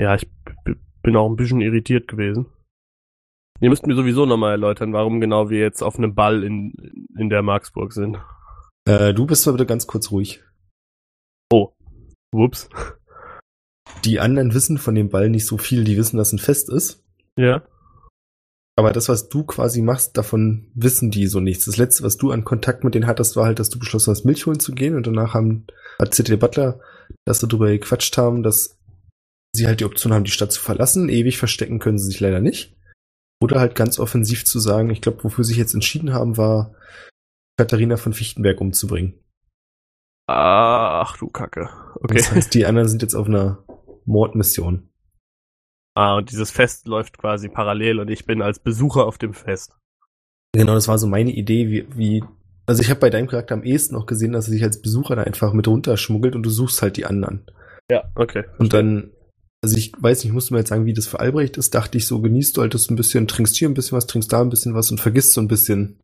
Ja, ich bin auch ein bisschen irritiert gewesen. Ihr müsst mir sowieso nochmal erläutern, warum genau wir jetzt auf einem Ball in, in der Marksburg sind. Äh, du bist mal bitte ganz kurz ruhig. Whoops. Die anderen wissen von dem Ball nicht so viel, die wissen, dass ein Fest ist. Ja. Aber das, was du quasi machst, davon wissen die so nichts. Das letzte, was du an Kontakt mit denen hattest, war halt, dass du beschlossen hast, Milch holen zu gehen und danach haben, hat CT Butler, dass sie darüber gequatscht haben, dass sie halt die Option haben, die Stadt zu verlassen. Ewig verstecken können sie sich leider nicht. Oder halt ganz offensiv zu sagen, ich glaube, wofür sie sich jetzt entschieden haben, war, Katharina von Fichtenberg umzubringen. Ach du Kacke. Okay. Das heißt, die anderen sind jetzt auf einer Mordmission. Ah, und dieses Fest läuft quasi parallel und ich bin als Besucher auf dem Fest. Genau, das war so meine Idee, wie, wie also ich habe bei deinem Charakter am ehesten auch gesehen, dass er sich als Besucher da einfach mit runterschmuggelt und du suchst halt die anderen. Ja, okay. Und dann, also ich weiß nicht, ich musste mir jetzt sagen, wie das für Albrecht ist, dachte ich so, genießt du halt das ein bisschen, trinkst hier ein bisschen was, trinkst da ein bisschen was und vergisst so ein bisschen.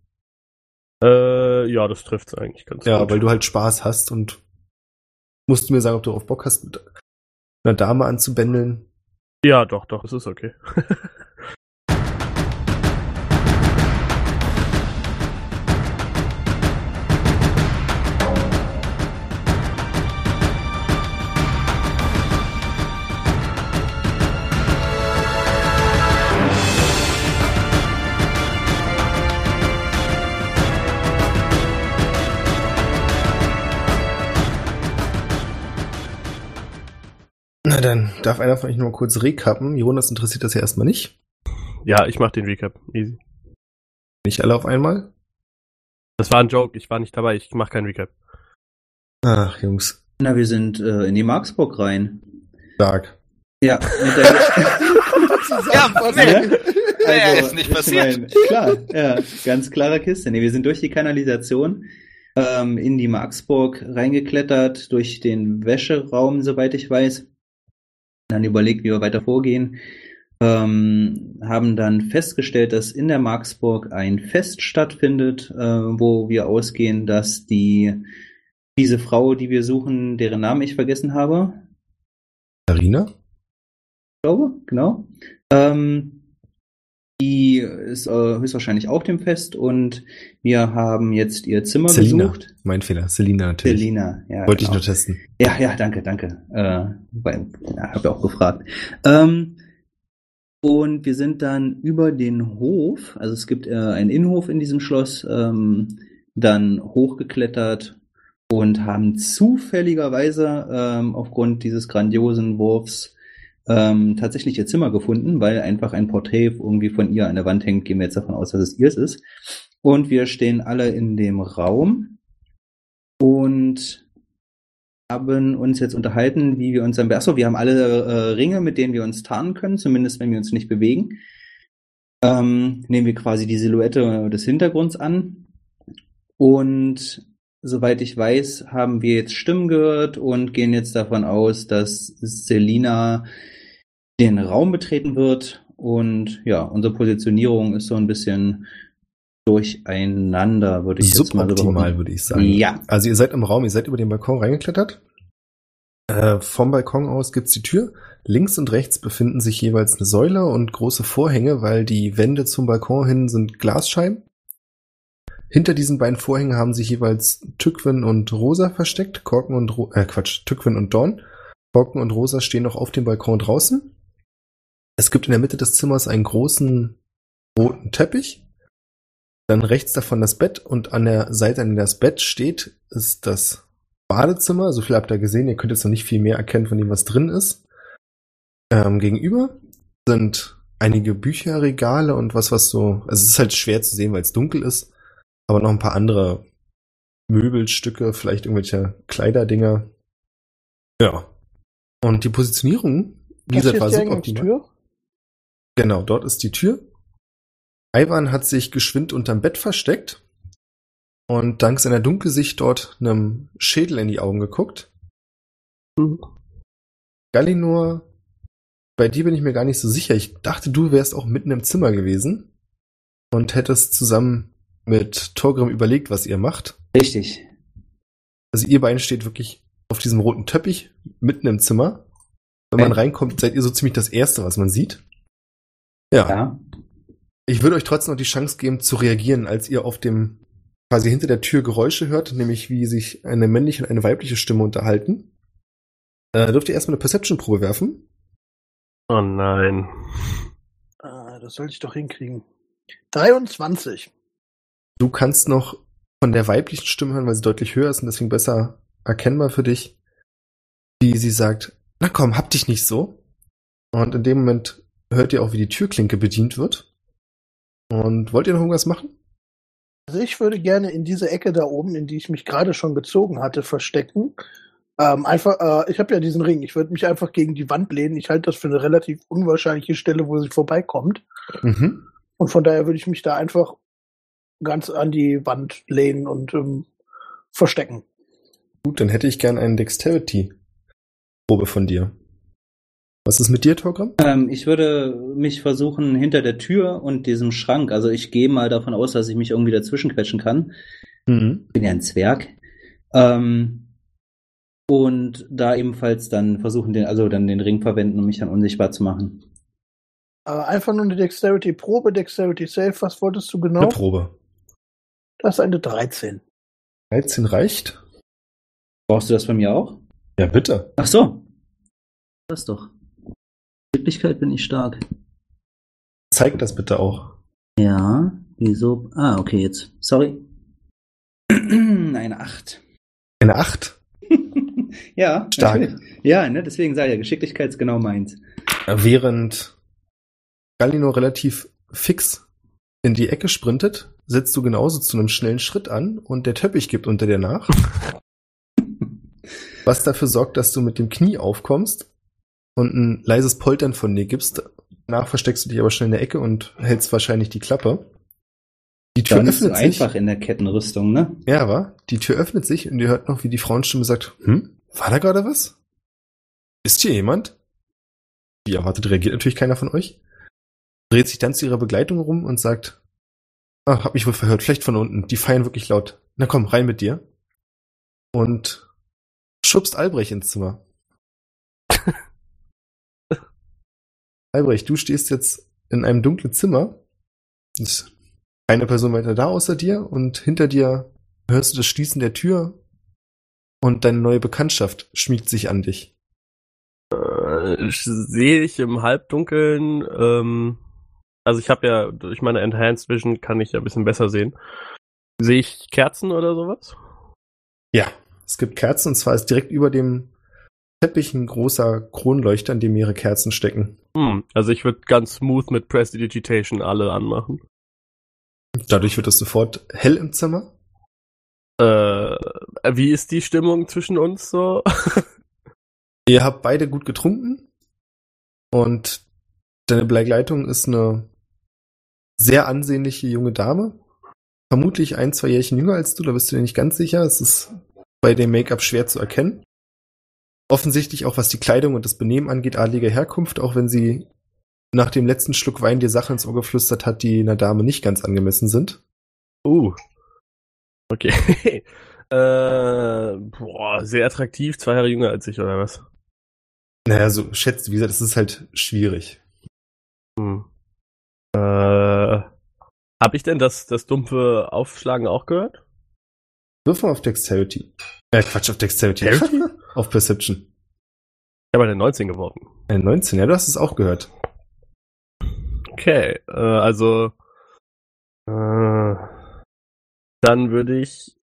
Äh, ja, das trifft's eigentlich ganz Ja, gut. weil du halt Spaß hast und musst du mir sagen, ob du auf Bock hast, mit einer Dame anzubändeln. Ja, doch, doch, das ist okay. Na dann, darf einer von euch noch mal kurz recappen? Jonas interessiert das ja erstmal nicht. Ja, ich mach den Recap. Easy. Nicht alle auf einmal. Das war ein Joke, ich war nicht dabei, ich mach keinen Recap. Ach, Jungs, Na, wir sind äh, in die Marksburg rein. stark. Ja, mit der Ja. Ne? Naja, ist nicht ich passiert. mein, klar, ja, ganz klare Kiste. Nee, wir sind durch die Kanalisation ähm, in die Marksburg reingeklettert, durch den Wäscheraum, soweit ich weiß. Dann überlegt, wie wir weiter vorgehen. Ähm, haben dann festgestellt, dass in der Marksburg ein Fest stattfindet, äh, wo wir ausgehen, dass die diese Frau, die wir suchen, deren Namen ich vergessen habe, Karina? glaube, genau. Ähm, die ist äh, höchstwahrscheinlich auch dem Fest und wir haben jetzt ihr Zimmer Selina. besucht. Mein Fehler. Selina natürlich. Selina, ja. Wollte ich genau. nur testen. Ja, ja, danke, danke. Äh, weil, ja, hab ja auch gefragt. Ähm, und wir sind dann über den Hof, also es gibt äh, einen Innenhof in diesem Schloss, ähm, dann hochgeklettert und haben zufälligerweise ähm, aufgrund dieses grandiosen Wurfs ähm, tatsächlich ihr Zimmer gefunden, weil einfach ein Porträt irgendwie von ihr an der Wand hängt. Gehen wir jetzt davon aus, dass es ihrs ist. Und wir stehen alle in dem Raum und haben uns jetzt unterhalten, wie wir uns am Achso, wir haben alle äh, Ringe, mit denen wir uns tarnen können, zumindest wenn wir uns nicht bewegen. Ähm, nehmen wir quasi die Silhouette des Hintergrunds an. Und soweit ich weiß, haben wir jetzt Stimmen gehört und gehen jetzt davon aus, dass Selina den Raum betreten wird. Und ja, unsere Positionierung ist so ein bisschen durcheinander, würde ich jetzt mal so Suboptimal, würde ich sagen. Ja. Also ihr seid im Raum, ihr seid über den Balkon reingeklettert. Äh, vom Balkon aus gibt's die Tür. Links und rechts befinden sich jeweils eine Säule und große Vorhänge, weil die Wände zum Balkon hin sind Glasscheiben. Hinter diesen beiden Vorhängen haben sich jeweils Tückwin und Rosa versteckt. Korken und Ro äh, Quatsch, Tückwin und Dawn. Korken und Rosa stehen noch auf dem Balkon draußen. Es gibt in der Mitte des Zimmers einen großen roten Teppich. Dann rechts davon das Bett und an der Seite, an der das Bett steht, ist das Badezimmer. So viel habt ihr gesehen. Ihr könnt jetzt noch nicht viel mehr erkennen von dem, was drin ist. Ähm, gegenüber sind einige Bücherregale und was, was so, also es ist halt schwer zu sehen, weil es dunkel ist, aber noch ein paar andere Möbelstücke, vielleicht irgendwelche Kleiderdinger. Ja. Und die Positionierung, wie gesagt, war suboptimal. Tür? Genau, dort ist die Tür. Ivan hat sich geschwind unterm Bett versteckt und dank seiner Dunkelsicht dort einem Schädel in die Augen geguckt. Mhm. Gallinor, bei dir bin ich mir gar nicht so sicher. Ich dachte, du wärst auch mitten im Zimmer gewesen und hättest zusammen mit Torgrim überlegt, was ihr macht. Richtig. Also ihr beiden steht wirklich auf diesem roten Teppich mitten im Zimmer. Wenn man reinkommt, seid ihr so ziemlich das Erste, was man sieht. Ja. Ja. Ich würde euch trotzdem noch die Chance geben, zu reagieren, als ihr auf dem quasi hinter der Tür Geräusche hört, nämlich wie sich eine männliche und eine weibliche Stimme unterhalten. Äh, dürft ihr erstmal eine Perception-Probe werfen? Oh nein. Ah, das sollte ich doch hinkriegen. 23. Du kannst noch von der weiblichen Stimme hören, weil sie deutlich höher ist und deswegen besser erkennbar für dich, wie sie sagt, na komm, hab dich nicht so. Und in dem Moment hört ihr auch, wie die Türklinke bedient wird. Und wollt ihr noch irgendwas machen? Also ich würde gerne in diese Ecke da oben, in die ich mich gerade schon gezogen hatte, verstecken. Ähm, einfach, äh, ich habe ja diesen Ring. Ich würde mich einfach gegen die Wand lehnen. Ich halte das für eine relativ unwahrscheinliche Stelle, wo sie vorbeikommt. Mhm. Und von daher würde ich mich da einfach ganz an die Wand lehnen und ähm, verstecken. Gut, dann hätte ich gern einen Dexterity-Probe von dir. Was ist mit dir, Torgram? Ähm, ich würde mich versuchen hinter der Tür und diesem Schrank, also ich gehe mal davon aus, dass ich mich irgendwie dazwischen quetschen kann. Mhm. bin ja ein Zwerg. Ähm, und da ebenfalls dann versuchen, den, also dann den Ring verwenden, um mich dann unsichtbar zu machen. Äh, einfach nur eine Dexterity-Probe, Dexterity Safe. Was wolltest du genau? Eine Probe. Das ist eine 13. 13 reicht? Brauchst du das von mir auch? Ja, bitte. Ach so. Das doch. Wirklichkeit bin ich stark. Zeig das bitte auch. Ja, wieso? Ah, okay, jetzt. Sorry. Eine 8. Eine 8. ja. Stark. natürlich. Ja, ne, deswegen sage ich ja, Geschicklichkeit ist genau meins. Während Galino relativ fix in die Ecke sprintet, setzt du genauso zu einem schnellen Schritt an und der Teppich gibt unter dir nach. was dafür sorgt, dass du mit dem Knie aufkommst und ein leises Poltern von dir gibst. Danach versteckst du dich aber schnell in der Ecke und hältst wahrscheinlich die Klappe. Die Tür Dann ist öffnet sich. einfach in der Kettenrüstung, ne? Ja, wa? Die Tür öffnet sich und ihr hört noch, wie die Frauenstimme sagt, hm, war da gerade was? Ist hier jemand? Wie erwartet reagiert natürlich keiner von euch. Dreht sich dann zu ihrer Begleitung rum und sagt, ah, hab mich wohl verhört, vielleicht von unten. Die feiern wirklich laut. Na komm, rein mit dir. Und schubst Albrecht ins Zimmer. Albrecht, du stehst jetzt in einem dunklen Zimmer. Ist keine Person weiter da außer dir und hinter dir hörst du das Schließen der Tür und deine neue Bekanntschaft schmiegt sich an dich. Äh, sehe ich im Halbdunkeln, ähm, also ich habe ja durch meine Enhanced Vision kann ich ja ein bisschen besser sehen. Sehe ich Kerzen oder sowas? Ja, es gibt Kerzen und zwar ist direkt über dem Teppich ein großer Kronleuchter, in dem mehrere Kerzen stecken. Hm, also ich würde ganz smooth mit Prestidigitation alle anmachen. Dadurch wird es sofort hell im Zimmer. Äh, wie ist die Stimmung zwischen uns so? Ihr habt beide gut getrunken und deine Begleitung ist eine sehr ansehnliche junge Dame. Vermutlich ein, zwei Jährchen jünger als du, da bist du dir nicht ganz sicher. Es ist bei dem Make-up schwer zu erkennen. Offensichtlich auch was die Kleidung und das Benehmen angeht, adliger Herkunft, auch wenn sie nach dem letzten Schluck Wein dir Sachen ins Ohr geflüstert hat, die einer Dame nicht ganz angemessen sind. Uh. Okay. äh, boah, sehr attraktiv, zwei Jahre jünger als ich, oder was? Naja, so schätzt, wie gesagt, das ist halt schwierig. Hm. Äh, hab ich denn das, das dumpfe Aufschlagen auch gehört? Wirf mal auf Dexterity. Äh, Quatsch, auf Dexterity. Dexterity? auf Perception. Ich habe eine 19 geworfen. Ein 19, ja, du hast es auch gehört. Okay, äh, also äh, dann würde ich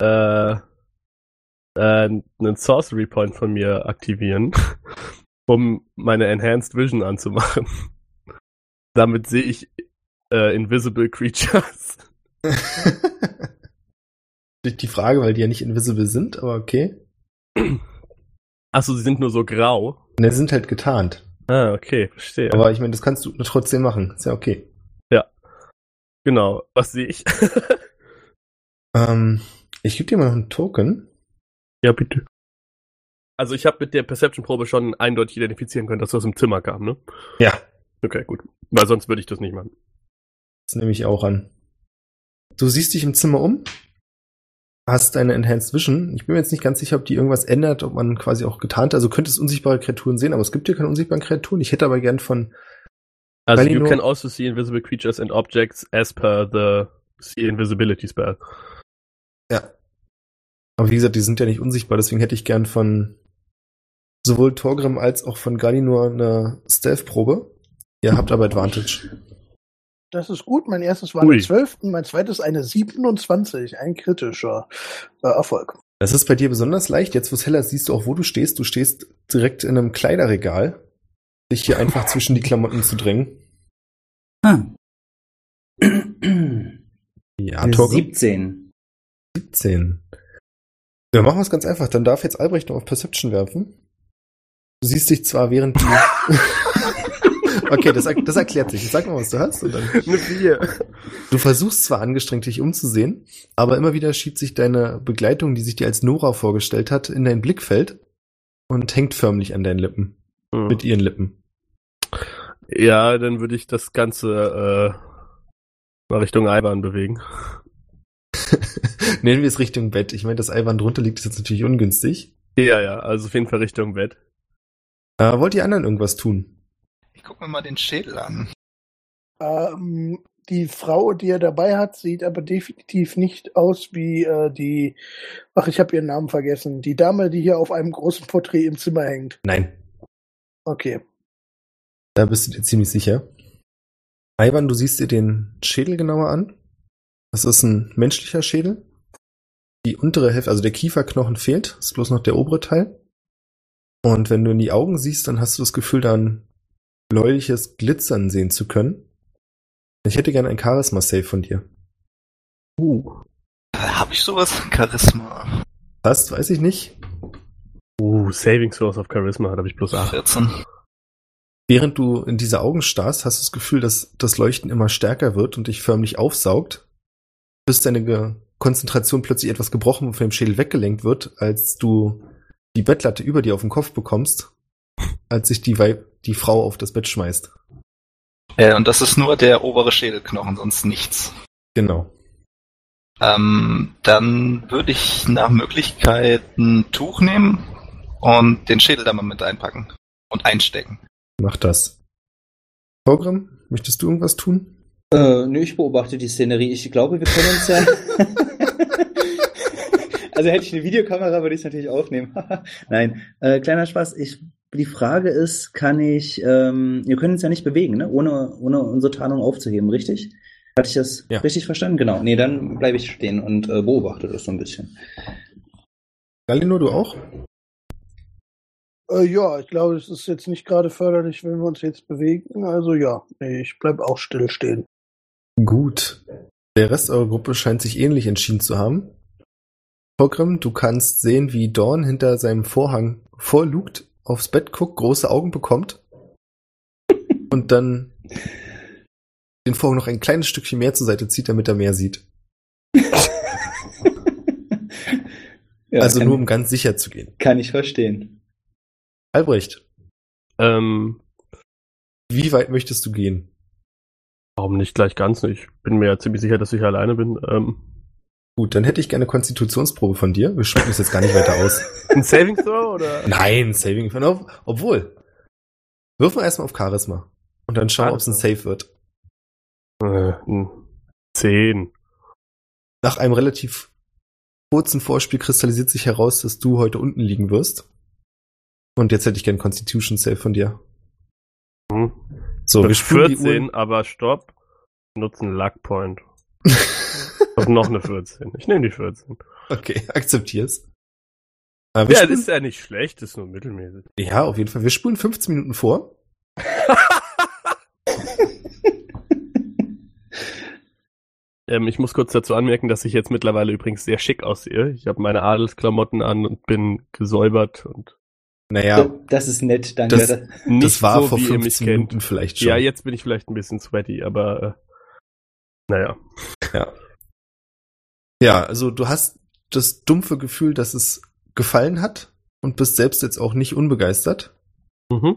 äh, äh, einen Sorcery Point von mir aktivieren, um meine Enhanced Vision anzumachen. Damit sehe ich äh, Invisible Creatures. Die Frage, weil die ja nicht invisible sind, aber okay. Achso, sie sind nur so grau. Ne, sie sind halt getarnt. Ah, okay, verstehe. Aber ich meine, das kannst du trotzdem machen. Ist ja okay. genau, was sehe ich? Ähm, ich gebe dir mal noch einen Token. ja, bitte. Also ich habe mit der Perception-Probe schon eindeutig identifizieren können, dass das aus dem Zimmer kam, ne? Ja. Okay, gut. Weil sonst würde ich das nicht machen. Das nehme ich auch an. Du siehst dich im Zimmer um hast eine Enhanced Vision. Ich bin mir jetzt nicht ganz sicher, ob die irgendwas ändert, ob man quasi auch getarnt, also könntest unsichtbare Kreaturen sehen, aber es gibt hier keine unsichtbaren Kreaturen. Ich hätte aber gern von Also Weil you can also see invisible creatures and objects as per the see invisibility spell. Ja. Aber wie gesagt, die sind ja nicht unsichtbar, deswegen hätte ich gern von sowohl Torgrim als auch von Galinor eine Stealth-Probe. Ihr habt aber Advantage. Das ist gut. Mein erstes war Ui. eine 12 und mein zweites eine 27. Ein kritischer äh, Erfolg. Das ist bei dir besonders leicht. Jetzt, wo es heller ist, siehst du auch, wo du stehst. Du stehst direkt in einem Kleiderregal. Dich hier einfach zwischen die Klamotten zu drängen. Ah. Ja, Torgrim. 17. 17. Ja, machen wir es ganz einfach. Dann darf jetzt Albrecht noch auf Perception werfen. Du siehst dich zwar während die. okay, das, das erklärt sich. Sag mal, was du hast. Und dann Eine 4. Du versuchst zwar angestrengt, dich umzusehen, aber immer wieder schiebt sich deine Begleitung, die sich dir als Nora vorgestellt hat, in dein Blickfeld und hängt förmlich an deinen Lippen. Mit ihren Lippen. Ja, dann würde ich das Ganze äh, mal Richtung Ivan bewegen. Nennen wir es Richtung Bett. Ich meine, das Eiwand drunter liegt, ist jetzt natürlich ungünstig. Ja, ja, also auf jeden Fall Richtung Bett. Äh, wollt ihr anderen irgendwas tun? Ich guck mir mal den Schädel an. Ähm, die Frau, die er dabei hat, sieht aber definitiv nicht aus wie äh, die. Ach, ich habe ihren Namen vergessen. Die Dame, die hier auf einem großen Porträt im Zimmer hängt. Nein. Okay. Da bist du dir ziemlich sicher. Ivan, du siehst dir den Schädel genauer an. Das ist ein menschlicher Schädel. Die untere Hälfte, also der Kieferknochen fehlt, ist bloß noch der obere Teil. Und wenn du in die Augen siehst, dann hast du das Gefühl, da ein bläuliches Glitzern sehen zu können. Ich hätte gerne ein Charisma-Save von dir. Uh. Habe ich sowas? Charisma. Das weiß ich nicht. Uh, Saving Source of Charisma hat habe ich plus 8. 14. Während du in diese Augen starrst, hast du das Gefühl, dass das Leuchten immer stärker wird und dich förmlich aufsaugt, bis deine Ge Konzentration plötzlich etwas gebrochen und von dem Schädel weggelenkt wird, als du die Bettlatte über dir auf den Kopf bekommst, als sich die, Weib die Frau auf das Bett schmeißt. Äh, und das ist nur der obere Schädelknochen, sonst nichts. Genau. Ähm, dann würde ich nach Möglichkeit ein Tuch nehmen und den Schädel da mal mit einpacken und einstecken. Mach das. Torgrim, möchtest du irgendwas tun? Äh, nö, ich beobachte die Szenerie. Ich glaube, wir können uns ja. also hätte ich eine Videokamera, würde ich es natürlich aufnehmen. Nein, äh, kleiner Spaß. Ich, die Frage ist, kann ich, ähm, wir können uns ja nicht bewegen, ne? ohne, ohne unsere Tarnung aufzuheben, richtig? Hatte ich das Ja. richtig verstanden? Genau. Nee, dann bleibe ich stehen und äh, beobachte das so ein bisschen. Galino, du auch? Äh, ja, ich glaube, es ist jetzt nicht gerade förderlich, wenn wir uns jetzt bewegen. Also ja, nee, ich bleib auch still stehen. Gut. Der Rest eurer Gruppe scheint sich ähnlich entschieden zu haben. Torgrim, du kannst sehen, wie Dorn hinter seinem Vorhang vorlugt, aufs Bett guckt, große Augen bekommt und dann den Vorhang noch ein kleines Stückchen mehr zur Seite zieht, damit er mehr sieht. Ja, also kann, nur um ganz sicher zu gehen. kann ich verstehen. Albrecht, Ähm, wie weit möchtest du gehen? warum nicht gleich ganz? Ich bin mir ja ziemlich sicher, dass ich alleine bin. Ähm, Gut, dann hätte ich gerne eine Konstitutionsprobe von dir. Wir schmücken es jetzt gar nicht weiter aus. ein Saving Throw oder? Nein, Saving ob, obwohl. Wirf mal erstmal auf Charisma. Und dann schauen, ob es ein Save wird. Äh, ein Zehn. Nach einem relativ kurzen Vorspiel kristallisiert sich heraus, dass du heute unten liegen wirst. Und jetzt hätte ich gern Constitution Save von dir. Hm. So, wir spulen die 14, Uhren. aber stopp. Nutzen Luck Point. Und noch eine 14. Ich nehme die 14. Okay, akzeptier's. Äh, Ja, das ist ja nicht schlecht, das ist nur mittelmäßig. ja, auf jeden Fall. Wir spulen 15 Minuten vor. Ähm, ich muss kurz dazu anmerken, dass ich jetzt mittlerweile übrigens sehr schick aussehe. Ich habe meine Adelsklamotten an und bin gesäubert und Naja, Das ist nett, danke. Das- nicht das war so, vor wie ihr mich 15 kennt. Minuten vielleicht schon. Ja, jetzt bin ich vielleicht ein bisschen sweaty, aber äh, naja. Ja. Ja, also du hast das dumpfe Gefühl, dass es gefallen hat und bist selbst jetzt auch nicht unbegeistert. Mhm.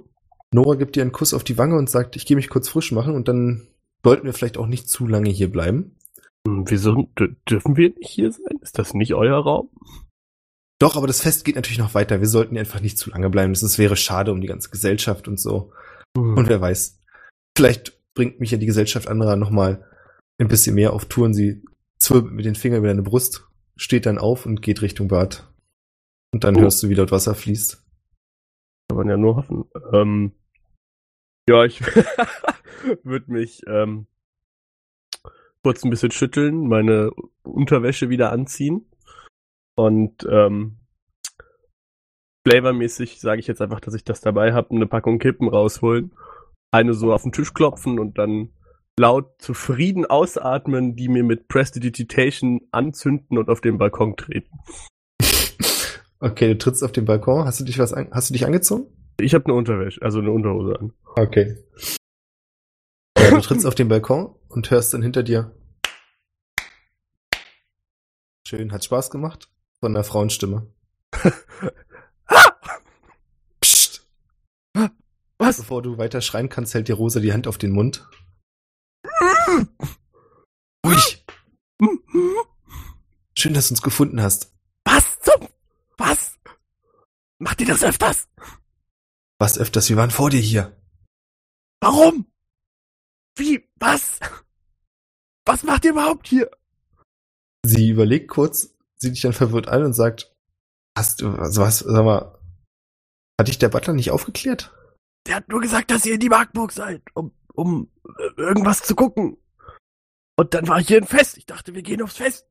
Nora gibt dir einen Kuss auf die Wange und sagt, ich gehe mich kurz frisch machen und dann sollten wir vielleicht auch nicht zu lange hier bleiben. Ähm, wieso dürfen wir nicht hier sein? Ist das nicht euer Raum? Doch, aber das Fest geht natürlich noch weiter. Wir sollten einfach nicht zu lange bleiben. Das wäre schade um die ganze Gesellschaft und so. Und wer weiß, vielleicht bringt mich ja die Gesellschaft anderer nochmal ein bisschen mehr auf Touren. Sie zwirbelt mit den Fingern über deine Brust, steht dann auf und geht Richtung Bad. Und dann Oh. hörst du, wie dort Wasser fließt. Kann man ja nur hoffen. Ähm, ja, ich würde mich ähm, kurz ein bisschen schütteln, meine Unterwäsche wieder anziehen und ähm, flavormäßig sage ich jetzt einfach, dass ich das dabei habe, eine Packung Kippen rausholen, eine so auf den Tisch klopfen und dann laut zufrieden ausatmen, die mir mit Prestidigitation anzünden und auf den Balkon treten. Okay, du trittst auf den Balkon. Hast du dich was an hast du dich angezogen? Ich habe eine Unterwäsche, also eine Unterhose an. Okay. Ja, du trittst auf den Balkon und hörst dann hinter dir. Schön, hat Spaß gemacht. Von einer Frauenstimme. Psst. Was? Bevor du weiter schreien kannst, hält dir Rosa die Hand auf den Mund. Ruhig. Schön, dass du uns gefunden hast. Was zum? Was? Macht ihr das öfters? Was öfters, wir waren vor dir hier. Warum? Wie? Was? Was macht ihr überhaupt hier? Sie überlegt kurz, sieht dich dann verwirrt an und sagt, hast du, also was, sag mal, hat dich der Butler nicht aufgeklärt? Der hat nur gesagt, dass ihr in die Markburg seid, um, um äh, irgendwas zu gucken. Und dann war hier ein Fest. Ich dachte, wir gehen aufs Fest.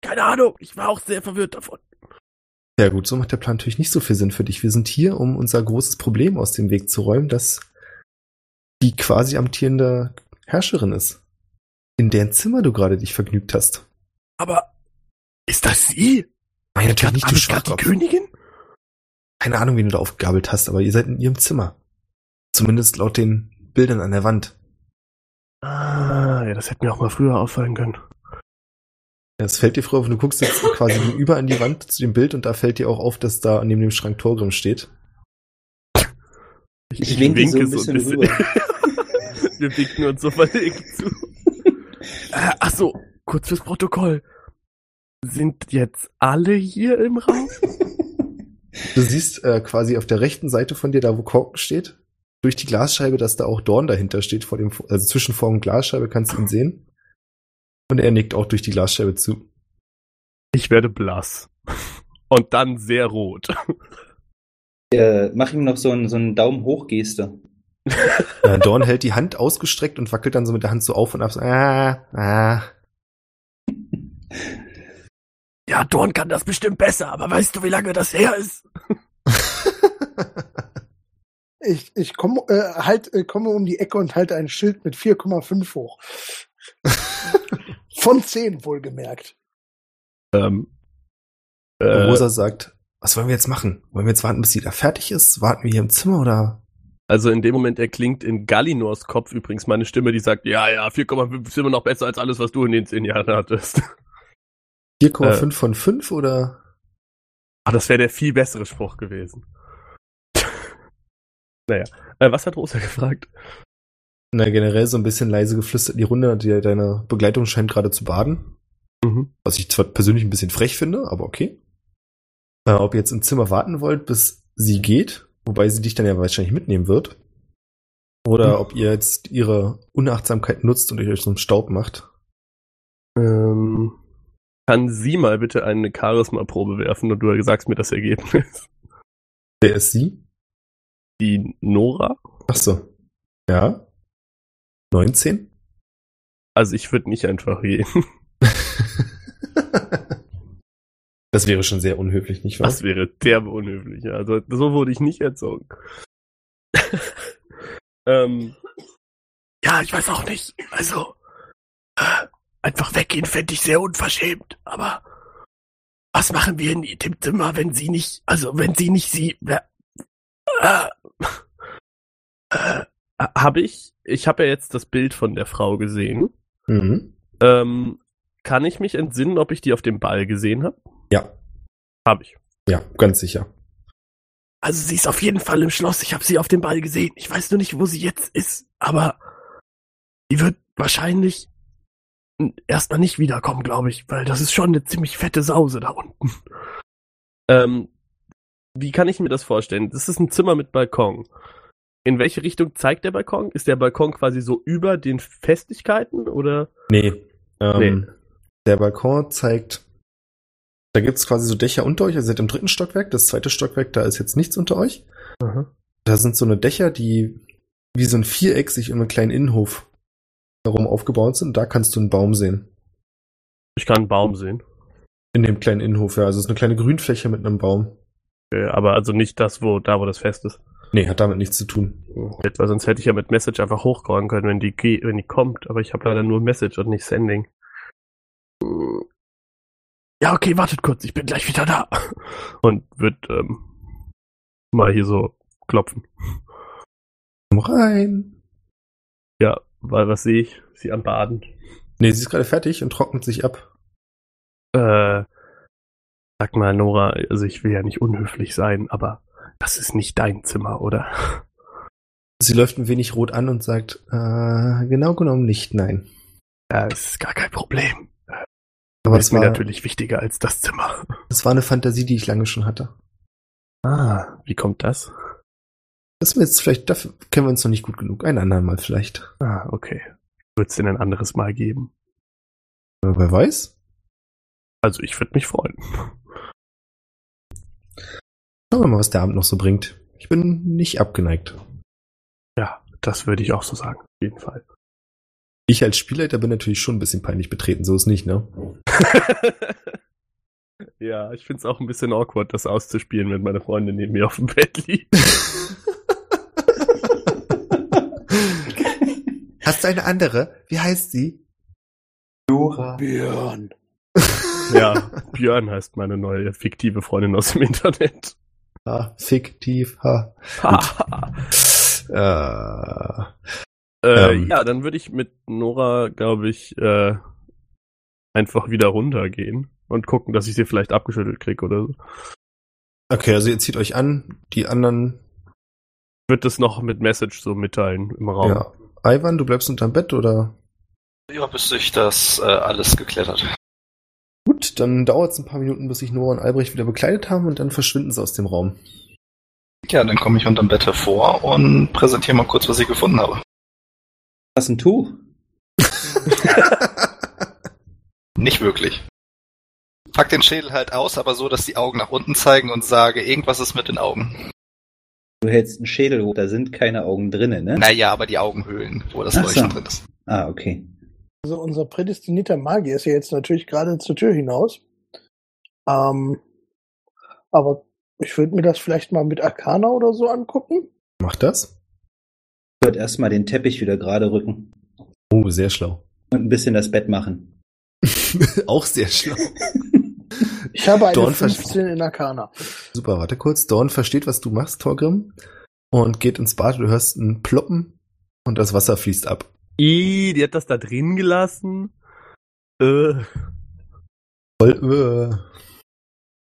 Keine Ahnung. Ich war auch sehr verwirrt davon. Ja gut, so macht der Plan natürlich nicht so viel Sinn für dich. Wir sind hier, um unser großes Problem aus dem Weg zu räumen, das die quasi amtierende Herrscherin ist. In deren Zimmer du gerade dich vergnügt hast. Aber ist das sie? Nein, natürlich nicht, du ich grad die Schwachkopf. Königin? Keine Ahnung, wen du da aufgegabelt hast, aber ihr seid in ihrem Zimmer. Zumindest laut den Bildern an der Wand. Ah, ja, das hätte mir auch mal früher auffallen können. Es fällt dir früher auf, du guckst jetzt quasi über an die Wand zu dem Bild und da fällt dir auch auf, dass da neben dem Schrank Torgrim steht. Ich winke so ein bisschen rüber. Wir winken uns so verlegt zu. Äh, ach so, kurz fürs Protokoll. Sind jetzt alle hier im Raum? Du siehst äh, quasi auf der rechten Seite von dir, da wo Korken steht, durch die Glasscheibe, dass da auch Dorn dahinter steht, vor dem, also zwischen Vorhang und Glasscheibe kannst du ihn sehen. Und er nickt auch durch die Glasscheibe zu. Ich werde blass. Und dann sehr rot. Äh, mach ihm noch so einen, so einen Daumen hoch Geste. Äh, Dorn hält die Hand ausgestreckt und wackelt dann so mit der Hand so auf und ab. So, ah, ah. Ja, Dorn kann das bestimmt besser, aber weißt du, wie lange das her ist? Ich, ich komme äh, halt, äh, komme um die Ecke und halte ein Schild mit 4,5 hoch. Von 10 wohlgemerkt. Ähm, äh, Rosa sagt, was wollen wir jetzt machen? Wollen wir jetzt warten, bis sie da fertig ist? Warten wir hier im Zimmer oder? also in dem Moment erklingt in Gallinors Kopf übrigens meine Stimme, die sagt, ja, ja, 4,5 ist immer noch besser als alles, was du in den 10 Jahren hattest. 4,5 von 5 oder? Ah, das wäre der viel bessere Spruch gewesen. Naja, äh, was hat Rosa gefragt? Na, generell so ein bisschen leise geflüstert in die Runde. Die, deine Begleitung scheint gerade zu baden. Mhm. Was ich zwar persönlich ein bisschen frech finde, aber okay. Äh, ob ihr jetzt im Zimmer warten wollt, bis sie geht, wobei sie dich dann ja wahrscheinlich mitnehmen wird. Oder Hm. ob ihr jetzt ihre Unachtsamkeit nutzt und euch so einen Staub macht. Ähm, kann sie mal bitte eine Charisma-Probe werfen und du sagst mir das Ergebnis. Wer ist sie? Die Nora? Ach so. Ja. 19? Also ich würde nicht einfach gehen. das wäre schon sehr unhöflich, nicht wahr? Das wäre derbe unhöflich. ja. Also so wurde ich nicht erzogen. ähm, ja, ich weiß auch nicht. Also äh, einfach weggehen fände ich sehr unverschämt. Aber was machen wir in dem Zimmer, wenn sie nicht, also wenn sie nicht sie, äh, äh, habe ich, ich habe ja jetzt das Bild von der Frau gesehen. Mhm. Ähm, kann ich mich entsinnen, ob ich die auf dem Ball gesehen habe? Ja. Habe ich. Ja, ganz sicher. Also sie ist auf jeden Fall im Schloss. Ich habe sie auf dem Ball gesehen. Ich weiß nur nicht, wo sie jetzt ist, aber sie wird wahrscheinlich erstmal nicht wiederkommen, glaube ich, weil das ist schon eine ziemlich fette Sause da unten. Ähm, wie kann ich mir das vorstellen? Das ist ein Zimmer mit Balkon. In welche Richtung zeigt der Balkon? Ist der Balkon quasi so über den Festigkeiten oder? Nee. Ähm, Nee. Der Balkon zeigt, da gibt's quasi so Dächer unter euch. Ihr seid im dritten Stockwerk. Das zweite Stockwerk, da ist jetzt nichts unter euch. Da sind so eine Dächer, die wie so ein Viereck sich um einen kleinen Innenhof herum aufgebaut sind. Da kannst du einen Baum sehen. Ich kann einen Baum sehen. In dem kleinen Innenhof, ja. Also es ist eine kleine Grünfläche mit einem Baum. Okay, aber also nicht das, wo, da wo das Fest ist. Nee, hat damit nichts zu tun. Etwa, sonst hätte ich ja mit Message einfach hochgrauen können, wenn die, ge- wenn die kommt. Aber ich habe leider nur Message und nicht Sending. Ja, okay, wartet kurz, ich bin gleich wieder da. Und wird ähm, mal hier so klopfen. Komm rein. Ja, weil was sehe ich? Sie am Baden. Nee, sie ist gerade fertig und trocknet sich ab. Äh, sag mal, Nora, also ich will ja nicht unhöflich sein, aber das ist nicht dein Zimmer, oder? Sie läuft ein wenig rot an und sagt, äh, genau genommen nicht, nein. Ja, es ist gar kein Problem. Aber ist es mir natürlich wichtiger als das Zimmer. das war eine Fantasie, die ich lange schon hatte. Ah, wie kommt das? Das wir jetzt vielleicht, dafür kennen wir uns noch nicht gut genug. Ein anderen Mal vielleicht. Ah, okay. Wird's denn ein anderes Mal geben? Wer weiß? Also ich würde mich freuen. Schauen wir mal, was der Abend noch so bringt. Ich bin nicht abgeneigt. Ja, das würde ich auch so sagen, auf jeden Fall. Ich als Spielleiter bin natürlich schon ein bisschen peinlich betreten, so ist nicht, ne? ja, ich find's auch ein bisschen awkward, das auszuspielen, wenn meine Freundin neben mir auf dem Bett liegt. Hast du eine andere? Wie heißt sie? Dora. Björn. ja, Björn heißt meine neue fiktive Freundin aus dem Internet. Ha, fiktiv, ha. Äh, Äh, Ähm. Ja, dann würde ich mit Nora, glaube ich, äh, einfach wieder runtergehen und gucken, dass ich sie vielleicht abgeschüttelt krieg oder so. okay, also ihr zieht euch an, die anderen, Wird das noch mit Message so mitteilen im Raum. ja. Ivan, du bleibst unterm Bett oder? Ja, bis sich das äh, alles geklettert. Gut, dann dauert es ein paar Minuten, bis sich Nora und Albrecht wieder bekleidet haben und dann verschwinden sie aus dem Raum. Ja, dann komme ich unterm Bett hervor und präsentiere mal kurz, was ich gefunden habe. Was ein Tuch? Nicht wirklich. Pack den Schädel halt aus, aber so, dass die Augen nach unten zeigen und sage, irgendwas ist mit den Augen. Du hältst einen Schädel hoch, da sind keine Augen drinnen, ne? Naja, aber die Augenhöhlen, wo das Ach Leuchten so. drin ist. Ah, okay. Also unser prädestinierter Magier ist ja jetzt natürlich gerade zur Tür hinaus. Ähm, aber ich würde mir das vielleicht mal mit Arcana oder so angucken. Macht das? Ich würde erstmal den Teppich wieder gerade rücken Oh, sehr schlau. und ein bisschen das Bett machen. Auch sehr schlau. Ich habe eine Dorn 15 in Arcana. Super, warte kurz. Dorn versteht, was du machst, Torgrim. Und geht ins Bad. Du hörst ein Ploppen und das Wasser fließt ab. Ih, die hat das da drin gelassen. Äh, Voll,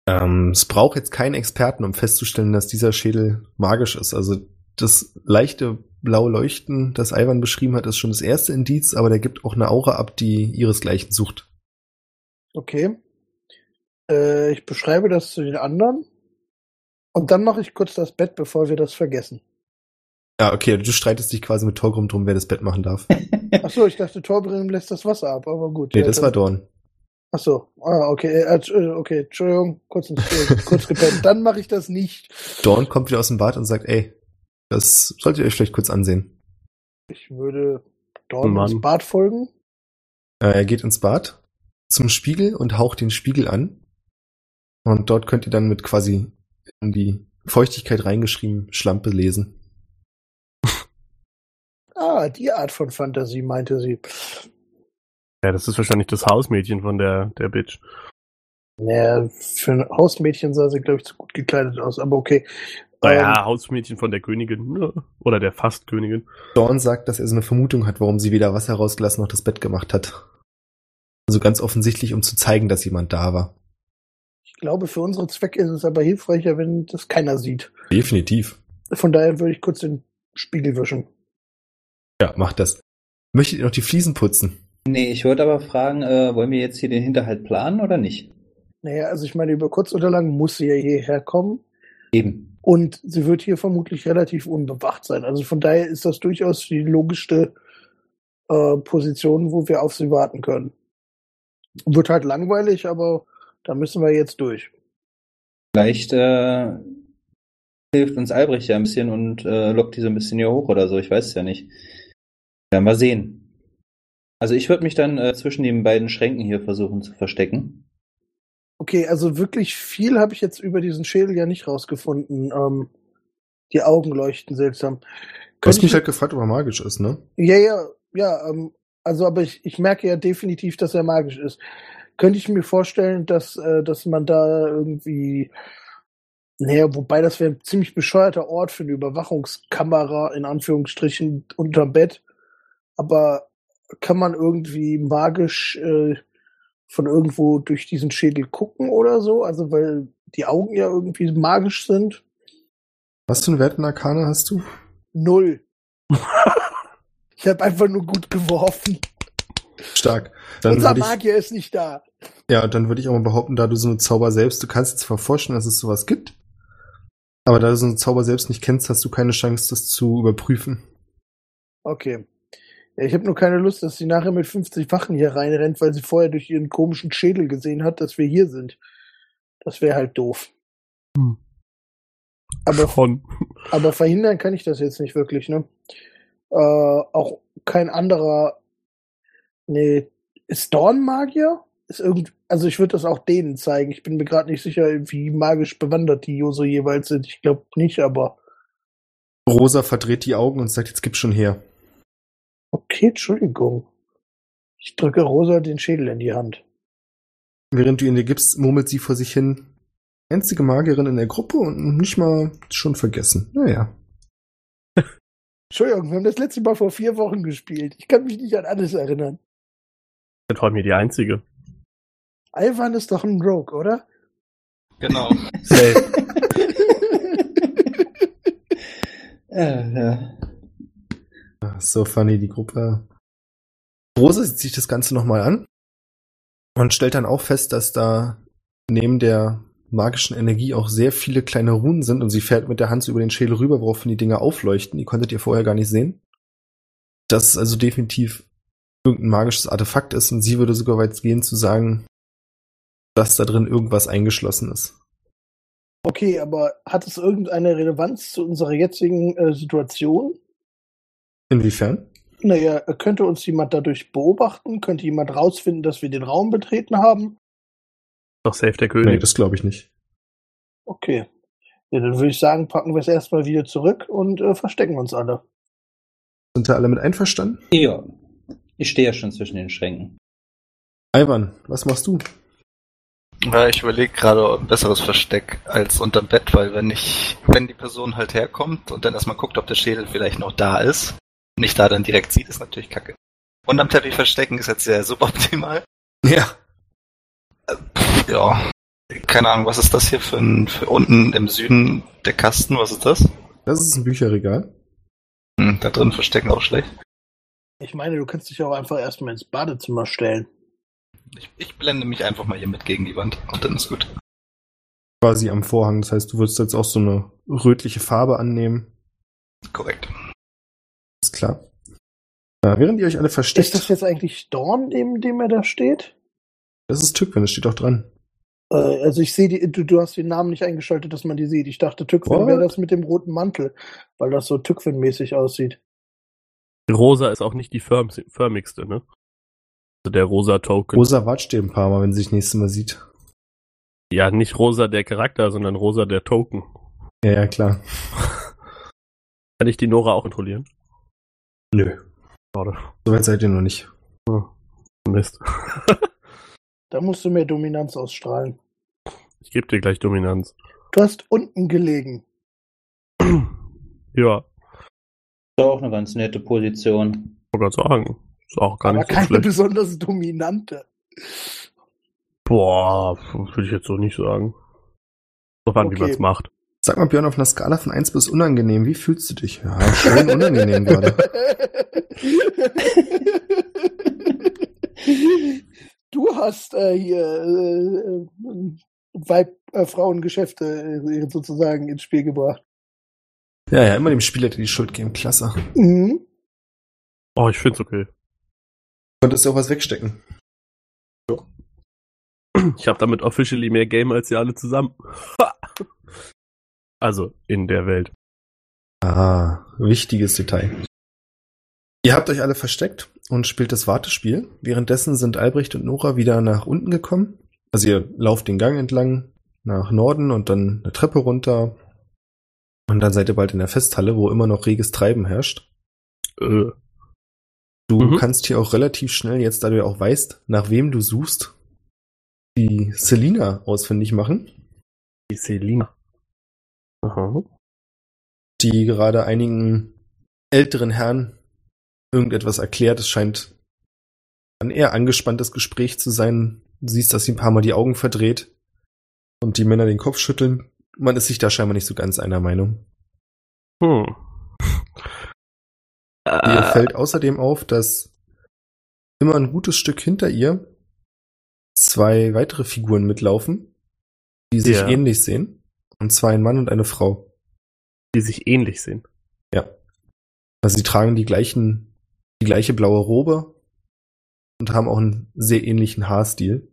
äh. ähm, es braucht jetzt keinen Experten, um festzustellen, dass dieser Schädel magisch ist. Also das leichte blaue Leuchten, das Ivan beschrieben hat, ist schon das erste Indiz, aber der gibt auch eine Aura ab, die ihresgleichen sucht. Okay. Äh, ich beschreibe das zu den anderen. Und dann mache ich kurz das Bett, bevor wir das vergessen. Ja, okay, du streitest dich quasi mit Torgrim drum, wer das Bett machen darf. Ach so, ich dachte, Torbrennen lässt das Wasser ab, aber gut. Nee, ja, das dann- war Dorn. Ach so, ah, okay, äh, äh, okay, Entschuldigung, kurz, äh, kurz gepennt. Dann mache ich das nicht. Dorn kommt wieder aus dem Bad und sagt, ey, das solltet ihr euch vielleicht kurz ansehen. Ich würde dort Mann. ins Bad folgen. Äh, er geht ins Bad zum Spiegel und haucht den Spiegel an. Und dort könnt ihr dann mit quasi in die Feuchtigkeit reingeschrieben Schlampe lesen. Ah, die Art von Fantasie, meinte sie. ja, das ist wahrscheinlich das Hausmädchen von der, der Bitch. Naja, für ein Hausmädchen sah sie, glaube ich, zu gut gekleidet aus, aber okay. Naja, Hausmädchen von der Königin. ne? Oder der Fastkönigin. Dorn sagt, dass er so eine Vermutung hat, warum sie weder Wasser rausgelassen noch das Bett gemacht hat. Also ganz offensichtlich, um zu zeigen, dass jemand da war. Ich glaube, für unsere Zwecke ist es aber hilfreicher, wenn das keiner sieht. Definitiv. Von daher würde ich kurz den Spiegel wischen. Ja, macht das. Möchtet ihr noch die Fliesen putzen? Nee, ich wollte aber fragen, äh, wollen wir jetzt hier den Hinterhalt planen oder nicht? Naja, also ich meine, über kurz oder lang muss sie ja hierher kommen. Eben. Und sie wird hier vermutlich relativ unbewacht sein. Also von daher ist das durchaus die logischste äh, Position, wo wir auf sie warten können. Wird halt langweilig, aber da müssen wir jetzt durch. Vielleicht äh, hilft uns Albrecht ja ein bisschen und äh, lockt die so ein bisschen hier hoch oder so. Ich weiß es ja nicht. Werden wir sehen. Also ich würde mich dann äh, zwischen den beiden Schränken hier versuchen zu verstecken. Okay, also wirklich viel habe ich jetzt über diesen Schädel ja nicht rausgefunden. Ähm, die Augen leuchten seltsam. Du hast mich ich- halt gefragt, ob er magisch ist, ne? Ja, ja, ja, ähm, also aber ich, ich merke ja definitiv, dass er magisch ist. Könnte ich mir vorstellen, dass, äh, dass man da irgendwie, naja, wobei das wäre ein ziemlich bescheuerter Ort für eine Überwachungskamera, in Anführungsstrichen, unterm Bett. Aber kann man irgendwie magisch äh, von irgendwo durch diesen Schädel gucken oder so? Also weil die Augen ja irgendwie magisch sind? Was für einen Wert in Arcana hast du? Null. ich habe einfach nur gut geworfen. Stark. Dann Unser ich, Magier ist nicht da. ja, dann würde ich auch mal behaupten, da du so eine Zauber selbst, du kannst zwar vorstellen, dass es sowas gibt, aber da du so eine Zauber selbst nicht kennst, hast du keine Chance, das zu überprüfen. Okay. Ja, ich habe nur keine Lust, dass sie nachher mit 50 Wachen hier reinrennt, weil sie vorher durch ihren komischen Schädel gesehen hat, dass wir hier sind. Das wäre halt doof. Hm. Aber, Von. aber verhindern kann ich das jetzt nicht wirklich, ne? Äh, auch kein anderer. Nee. Ist Dorn Magier? Ist irgend, also ich würde das auch denen zeigen. Ich bin mir gerade nicht sicher, wie magisch bewandert die so jeweils sind. Ich glaube nicht, aber. Rosa verdreht die Augen und sagt, jetzt gib schon her. Okay, Entschuldigung. Ich drücke Rosa den Schädel in die Hand. Während du ihn dir gibst, murmelt sie vor sich hin. Einzige Magierin in der Gruppe und nicht mal schon vergessen. Naja. Entschuldigung, wir haben das letzte Mal vor vier Wochen gespielt. Ich kann mich nicht an alles erinnern. Das war mir die einzige. Alvan ist doch ein Rogue, oder? Genau. Safe. Äh, ja. Ah, So funny, die Gruppe. Rosa sieht sich das Ganze nochmal an und stellt dann auch fest, dass da neben der magischen Energie auch sehr viele kleine Runen sind und sie fährt mit der Hand über den Schädel rüber, woraufhin die Dinger aufleuchten. Die konntet ihr vorher gar nicht sehen. Das ist also definitiv irgendein magisches Artefakt ist und sie würde sogar weit gehen zu sagen, dass da drin irgendwas eingeschlossen ist. Okay, aber hat es irgendeine Relevanz zu unserer jetzigen äh, Situation? Inwiefern? Naja, könnte uns jemand dadurch beobachten? Könnte jemand rausfinden, dass wir den Raum betreten haben? Doch safe der Nee, König. das glaube ich nicht. Okay. Ja, dann würde ich sagen, packen wir es erstmal wieder zurück und äh, verstecken uns alle. Sind da alle mit einverstanden? ja. Ich stehe ja schon zwischen den Schränken. Ivan, was machst du? Ja, ich überlege gerade ein besseres Versteck als unterm Bett, weil wenn ich, wenn die Person halt herkommt und dann erstmal guckt, ob der Schädel vielleicht noch da ist, nicht da dann direkt sieht, ist natürlich kacke. Und am Teppich verstecken ist jetzt sehr suboptimal. Ja. Ja. Keine Ahnung, was ist das hier für ein, für unten im Süden der Kasten, was ist das? Das ist ein Bücherregal. Hm, da drin verstecken auch schlecht. Ich meine, du kannst dich auch einfach erstmal ins Badezimmer stellen. Ich, ich blende mich einfach mal hier mit gegen die Wand und dann ist gut. Quasi am Vorhang. Das heißt, du würdest jetzt auch so eine rötliche Farbe annehmen. Korrekt. Ist klar. Ja, während ihr euch alle versteckt. Ist das jetzt eigentlich Dorn, neben dem er da steht? das ist Tückwin, das steht auch dran. Äh, also ich sehe die, du, du hast den Namen nicht eingeschaltet, dass man die sieht. Ich dachte, Tückwin wäre das mit dem roten Mantel, weil das so Tückwin-mäßig aussieht. Rosa ist auch nicht die firm förmigste, ne? Also der rosa Token. Rosa watscht dir ein paar Mal, wenn sie sich nächstes Mal sieht. Ja, nicht rosa der Charakter, sondern rosa der Token. Ja, ja, klar. Kann ich die Nora auch kontrollieren? Nö. Schade. Soweit seid ihr noch nicht. Mist. Da musst du mehr Dominanz ausstrahlen. Ich gebe dir gleich Dominanz. Du hast unten gelegen. Ja, Ist auch eine ganz nette Position. wollte gerade sagen. Ist auch gar aber nicht so keine schlecht. besonders dominante. Boah, würde ich jetzt so nicht sagen. So an, wie Okay. man es macht. Sag mal, Björn, auf einer Skala von 1 bis unangenehm, wie fühlst du dich? Ja, schön unangenehm gerade. hast äh, hier äh, äh, Weib, äh, Frauengeschäfte äh, sozusagen ins Spiel gebracht. Ja, ja, immer dem Spieler die Schuld geben. Klasse. Mhm. Oh, ich find's okay. Konntest du auch was wegstecken? Ich habe damit officially mehr Game als ihr alle zusammen. Also in der Welt. Ah, wichtiges Detail. Ihr habt euch alle versteckt und spielt das Wartespiel. Währenddessen sind Albrecht und Nora wieder nach unten gekommen. Also ihr lauft den Gang entlang nach Norden und dann eine Treppe runter. Und dann seid ihr bald in der Festhalle, wo immer noch reges Treiben herrscht. Äh, Du Mhm. kannst hier auch relativ schnell, jetzt da du ja auch weißt, nach wem du suchst, die Selina ausfindig machen, die Selina. Aha. die gerade einigen älteren Herren irgendetwas erklärt. Es scheint ein eher angespanntes Gespräch zu sein. Du siehst, dass sie ein paar Mal die Augen verdreht und die Männer den Kopf schütteln. Man ist sich da scheinbar nicht so ganz einer Meinung. Hm. Ihr Äh, fällt außerdem auf, dass immer ein gutes Stück hinter ihr zwei weitere Figuren mitlaufen, die sich Ja. ähnlich sehen. Und zwar ein Mann und eine Frau. die sich ähnlich sehen. Ja. Also sie tragen die gleichen, die gleiche blaue Robe und haben auch einen sehr ähnlichen Haarstil.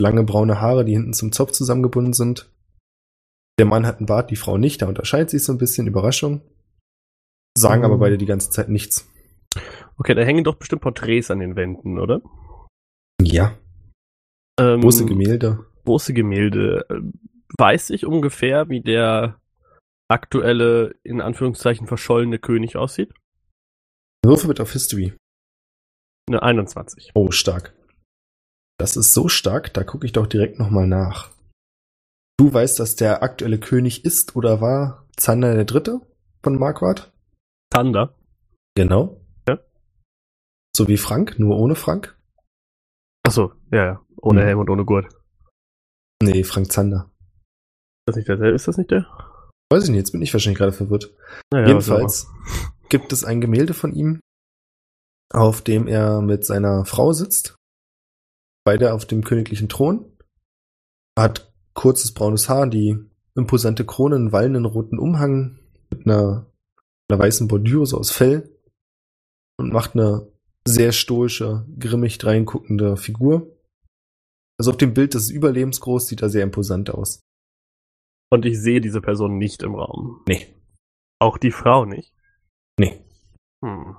Lange braune Haare, die hinten zum Zopf zusammengebunden sind. Der Mann hat einen Bart, die Frau nicht, da unterscheidet sich so ein bisschen, Überraschung. Sagen Mhm. aber beide die ganze Zeit nichts. Okay, da hängen doch bestimmt Porträts an den Wänden, oder? Ja. Ähm, Große Gemälde. große Gemälde. Weiß ich ungefähr, wie der aktuelle, in Anführungszeichen, verschollene König aussieht? Würfe bitte auf History. Eine 21. Oh, stark. Das ist so stark, da gucke ich doch direkt nochmal nach. Du weißt, dass der aktuelle König ist oder war Zander der Dritte von Marquardt? Thunder. Genau. Ja. So wie Frank, nur ohne Frank? Achso, ja, ja. Ohne Mhm. Helm und ohne Gurt. Nee, Frank Zander. Ist das nicht der? Ist das nicht der? Weiß ich nicht, jetzt bin ich wahrscheinlich gerade verwirrt. Naja, Jedenfalls gibt es ein Gemälde von ihm, auf dem er mit seiner Frau sitzt. Beide auf dem königlichen Thron. Er hat kurzes braunes Haar, die imposante Krone, einen wallenden roten Umhang mit einer, einer weißen Bordüre so aus Fell und macht eine sehr stoische, grimmig dreinguckende Figur. Also auf dem Bild, das ist überlebensgroß, sieht er sehr imposant aus. Und ich sehe diese Person nicht im Raum. Nee, Auch die Frau nicht. nee. Hm.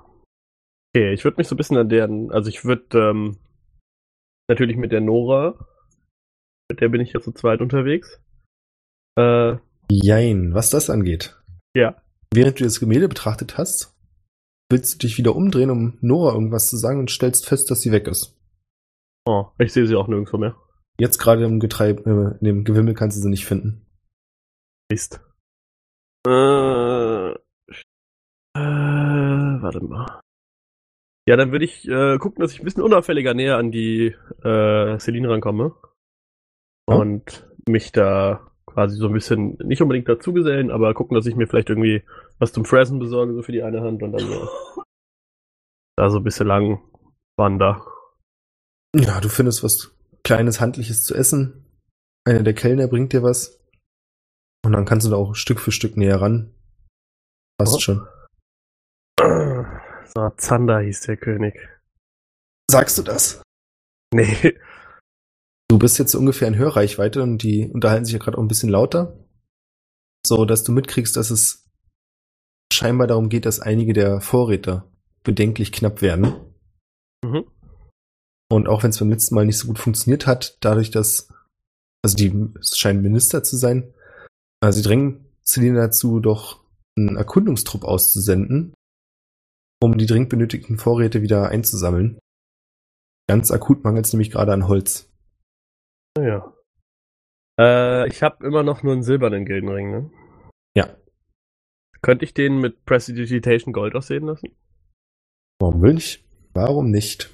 Okay, ich würde mich so ein bisschen an deren, also ich würde ähm, natürlich mit der Nora, mit der bin ich ja zu zweit unterwegs. Äh, Jein, was das angeht. ja. Während du das Gemälde betrachtet hast, willst du dich wieder umdrehen, um Nora irgendwas zu sagen und stellst fest, dass sie weg ist. Oh, ich sehe sie auch nirgendwo mehr. Jetzt gerade im Getreib, äh, in dem Gewimmel kannst du sie nicht finden. Mist. Äh, äh, warte mal. Ja, dann würde ich äh, gucken, dass ich ein bisschen unauffälliger näher an die äh, Celine rankomme. Ja. Und mich da quasi so ein bisschen, nicht unbedingt dazugesellen, aber gucken, dass ich mir vielleicht irgendwie was zum Fressen besorge, so für die eine Hand und dann so da so ein bisschen lang wander. Ja, du findest was Kleines, Handliches zu essen. Einer der Kellner bringt dir was. Und dann kannst du da auch Stück für Stück näher ran. Passt Oh. schon. So, Zander hieß der König. Sagst du das? Nee. Du bist jetzt so ungefähr in Hörreichweite und die unterhalten sich ja gerade auch ein bisschen lauter. So, dass du mitkriegst, dass es scheinbar darum geht, dass einige der Vorräte bedenklich knapp werden. Mhm. Und auch wenn es beim letzten Mal nicht so gut funktioniert hat, dadurch, dass, also die es scheinen Minister zu sein, sie drängen Selina dazu, doch einen Erkundungstrupp auszusenden, um die dringend benötigten Vorräte wieder einzusammeln. Ganz akut mangelt es nämlich gerade an Holz. Naja. Äh, ich habe immer noch nur einen silbernen Gildenring, ne? Ja. Könnte ich den mit Prestidigitation Gold aussehen lassen? Warum will ich? Warum nicht?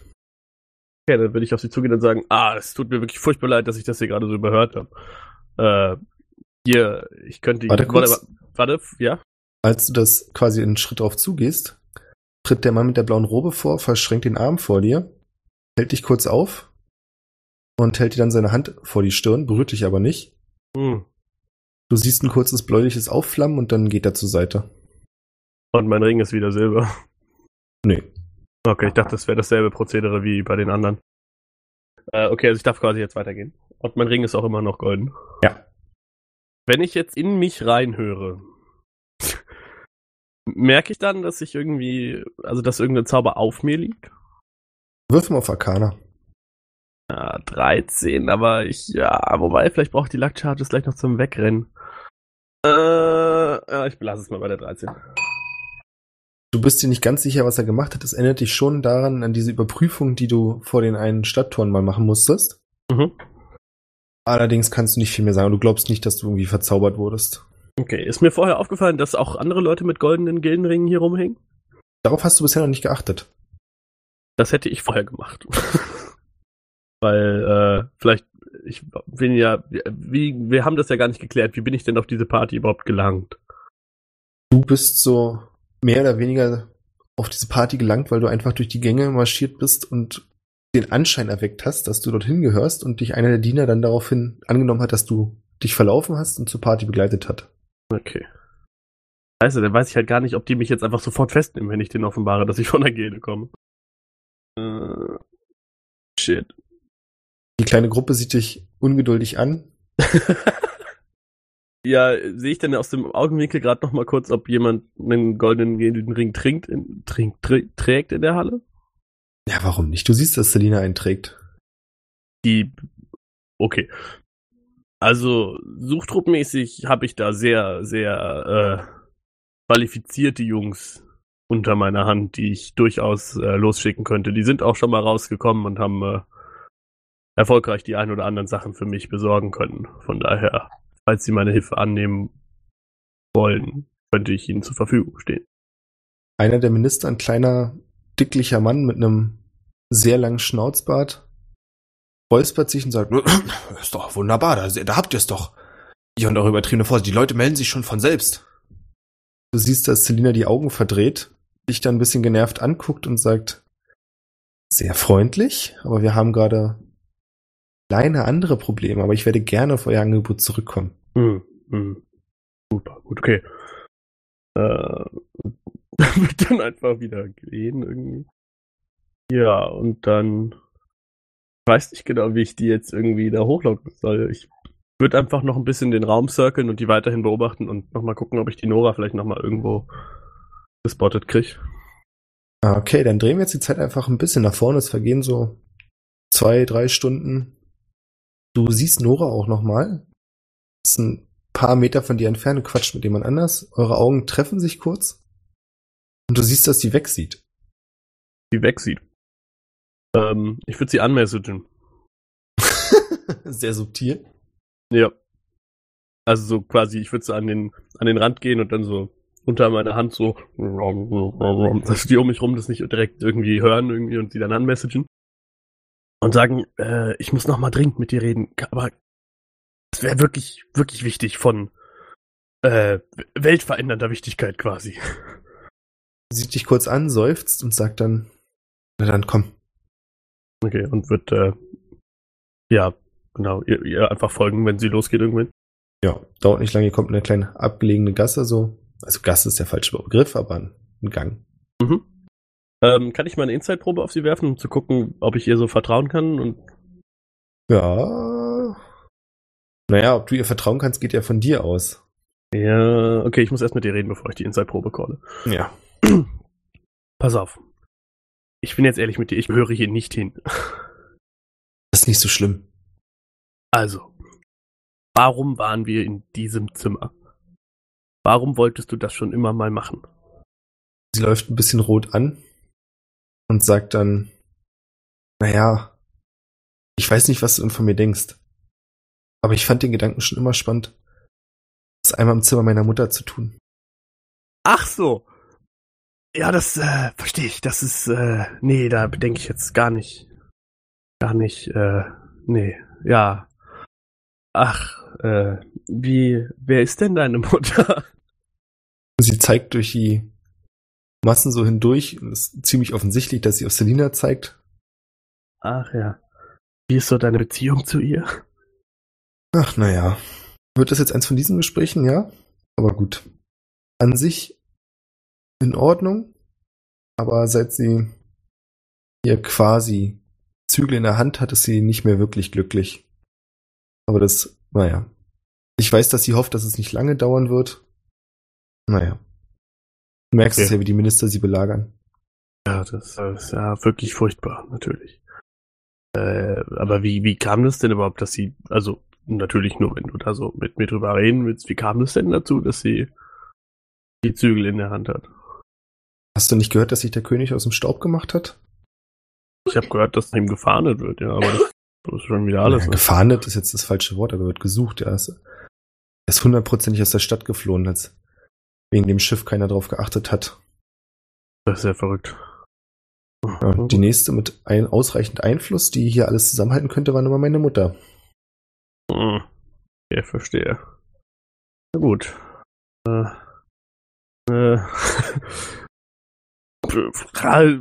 Okay, dann würde ich auf sie zugehen und sagen, ah, es tut mir wirklich furchtbar leid, dass ich das hier gerade so überhört habe. Äh, hier, ich könnte... Warte kurz. Warte, warte, ja? Als du das quasi einen Schritt drauf zugehst, tritt der Mann mit der blauen Robe vor, verschränkt den Arm vor dir, hält dich kurz auf und hält dir dann seine Hand vor die Stirn, berührt dich aber nicht. Hm. Du siehst ein kurzes bläuliches Aufflammen und dann geht er zur Seite. Und mein Ring ist wieder Silber. Nee. Okay, ich dachte, das wäre dasselbe Prozedere wie bei den anderen. Äh, okay, also ich darf quasi jetzt weitergehen. Und mein Ring ist auch immer noch golden. Ja. Wenn ich jetzt in mich reinhöre, merke ich dann, dass ich irgendwie, also dass irgendein Zauber auf mir liegt? Wirf mal auf Arcana. Ja, 13, aber ich, ja, wobei, vielleicht brauche ich die Luck Charges gleich noch zum Wegrennen. Äh, ja, ich belasse es mal bei der 13. Du bist dir nicht ganz sicher, was er gemacht hat. Das erinnert dich schon daran, an diese Überprüfung, die du vor den einen Stadttoren mal machen musstest. Mhm. Allerdings kannst du nicht viel mehr sagen. Du glaubst nicht, dass du irgendwie verzaubert wurdest. Okay, ist mir vorher aufgefallen, dass auch andere Leute mit goldenen Gildenringen hier rumhängen? Darauf hast du bisher noch nicht geachtet. Das hätte ich vorher gemacht. Weil, äh, vielleicht, ich bin ja, wie, wir haben das ja gar nicht geklärt. Wie bin ich denn auf diese Party überhaupt gelangt? Du bist so mehr oder weniger auf diese Party gelangt, weil du einfach durch die Gänge marschiert bist und den Anschein erweckt hast, dass du dorthin gehörst und dich einer der Diener dann daraufhin angenommen hat, dass du dich verlaufen hast und zur Party begleitet hat. Okay. Also, dann weiß ich halt gar nicht, ob die mich jetzt einfach sofort festnehmen, wenn ich denen offenbare, dass ich von der Gilde komme. Äh, shit. Die kleine Gruppe sieht dich ungeduldig an. ja, sehe ich denn aus dem Augenwinkel gerade noch mal kurz, ob jemand einen goldenen Ring trinkt, in, trinkt, trä trägt in der Halle? Ja, warum nicht? Du siehst, dass Selina einen trägt. Die, okay. Also, suchtruppmäßig habe ich da sehr, sehr äh, qualifizierte Jungs unter meiner Hand, die ich durchaus äh, losschicken könnte. Die sind auch schon mal rausgekommen und haben äh, erfolgreich die ein oder anderen Sachen für mich besorgen können. Von daher, falls sie meine Hilfe annehmen wollen, könnte ich ihnen zur Verfügung stehen. Einer der Minister, ein kleiner, dicklicher Mann mit einem sehr langen Schnauzbart, räuspert sich und sagt, ist doch wunderbar, da, da habt ihr es doch. Ihr und eure übertriebene Vorsicht, die Leute melden sich schon von selbst. Du siehst, dass Selina die Augen verdreht, dich dann ein bisschen genervt anguckt und sagt, sehr freundlich, aber wir haben gerade kleine andere Probleme, aber ich werde gerne auf euer Angebot zurückkommen. Hm, hm. Super, gut, okay. Äh, wird dann einfach wieder gehen irgendwie. Ja, und dann weiß nicht genau, wie ich die jetzt irgendwie da hochlocken soll. Ich würde einfach noch ein bisschen den Raum circlen und die weiterhin beobachten und nochmal gucken, ob ich die Nora vielleicht nochmal irgendwo gespottet kriege. Ah, okay, dann drehen wir jetzt die Zeit einfach ein bisschen nach vorne. Es vergehen so zwei, drei Stunden. Du siehst Nora auch nochmal. Ist ein paar Meter von dir entfernt, quatscht mit jemand anders. Eure Augen treffen sich kurz. Und du siehst, dass sie wegsieht. Die wegsieht. Ähm, ich würde sie anmessagen. Sehr subtil. Ja. Also so quasi, ich würde so an den, an den Rand gehen und dann so unter meiner Hand so, dass die um mich rum das nicht direkt irgendwie hören irgendwie und sie dann anmessagen. Und sagen, äh, ich muss noch mal dringend mit dir reden, aber es wäre wirklich, wirklich wichtig von äh, weltverändernder Wichtigkeit quasi. Sieht dich kurz an, seufzt und sagt dann, na dann komm. Okay, und wird, äh, ja, genau, ihr, ihr einfach folgen, wenn sie losgeht irgendwann. Ja, dauert nicht lange, ihr kommt in eine kleine abgelegene Gasse, so. Also Gasse ist der falsche Begriff, aber ein Gang. Mhm. Ähm, kann ich mal eine Inside-Probe auf sie werfen, um zu gucken, ob ich ihr so vertrauen kann? Und ja. Naja, ob du ihr vertrauen kannst, geht ja von dir aus. Ja, okay, ich muss erst mit dir reden, bevor ich die Inside-Probe calle. Ja. Pass auf. Ich bin jetzt ehrlich mit dir, ich gehöre hier nicht hin. Das ist nicht so schlimm. Also, warum waren wir in diesem Zimmer? Warum wolltest du das schon immer mal machen? Sie läuft ein bisschen rot an und sagt dann, naja, ich weiß nicht, was du von mir denkst, aber ich fand den Gedanken schon immer spannend, das einmal im Zimmer meiner Mutter zu tun. Ach so. Ja, das äh, verstehe ich. Das ist, äh, nee, da bedenke ich jetzt gar nicht. Gar nicht, äh, nee, ja. Ach, äh, wie, wer ist denn deine Mutter? Sie zeigt durch die Massen so hindurch es ist ziemlich offensichtlich, dass sie auf Selina zeigt. Ach ja. Wie ist so deine Beziehung zu ihr? Ach, naja. Wird das jetzt eins von diesen Gesprächen, ja? Aber gut. An sich in Ordnung, aber seit sie ihr quasi Zügel in der Hand hat, ist sie nicht mehr wirklich glücklich. Aber das, naja. Ich weiß, dass sie hofft, dass es nicht lange dauern wird. Naja. Du merkst Okay. es ja, wie die Minister sie belagern. Ja, das ist ja wirklich furchtbar, natürlich. Äh, aber wie, wie kam das denn überhaupt, dass sie, also natürlich nur, wenn du da so mit mir drüber reden willst, wie kam das denn dazu, dass sie die Zügel in der Hand hat? Hast du nicht gehört, dass sich der König aus dem Staub gemacht hat? Ich habe gehört, dass ihm gefahndet wird, ja, aber das, das ist schon wieder alles. Ne? gefahndet ist jetzt das falsche Wort, aber wird gesucht. Er ist, er ist hundertprozentig aus der Stadt geflohen, als wegen dem Schiff keiner drauf geachtet hat. Das ist ja verrückt. Ja, die nächste mit ein, ausreichend Einfluss, die hier alles zusammenhalten könnte, war immer meine Mutter. Hm. Ja, verstehe. Na gut. Äh, äh,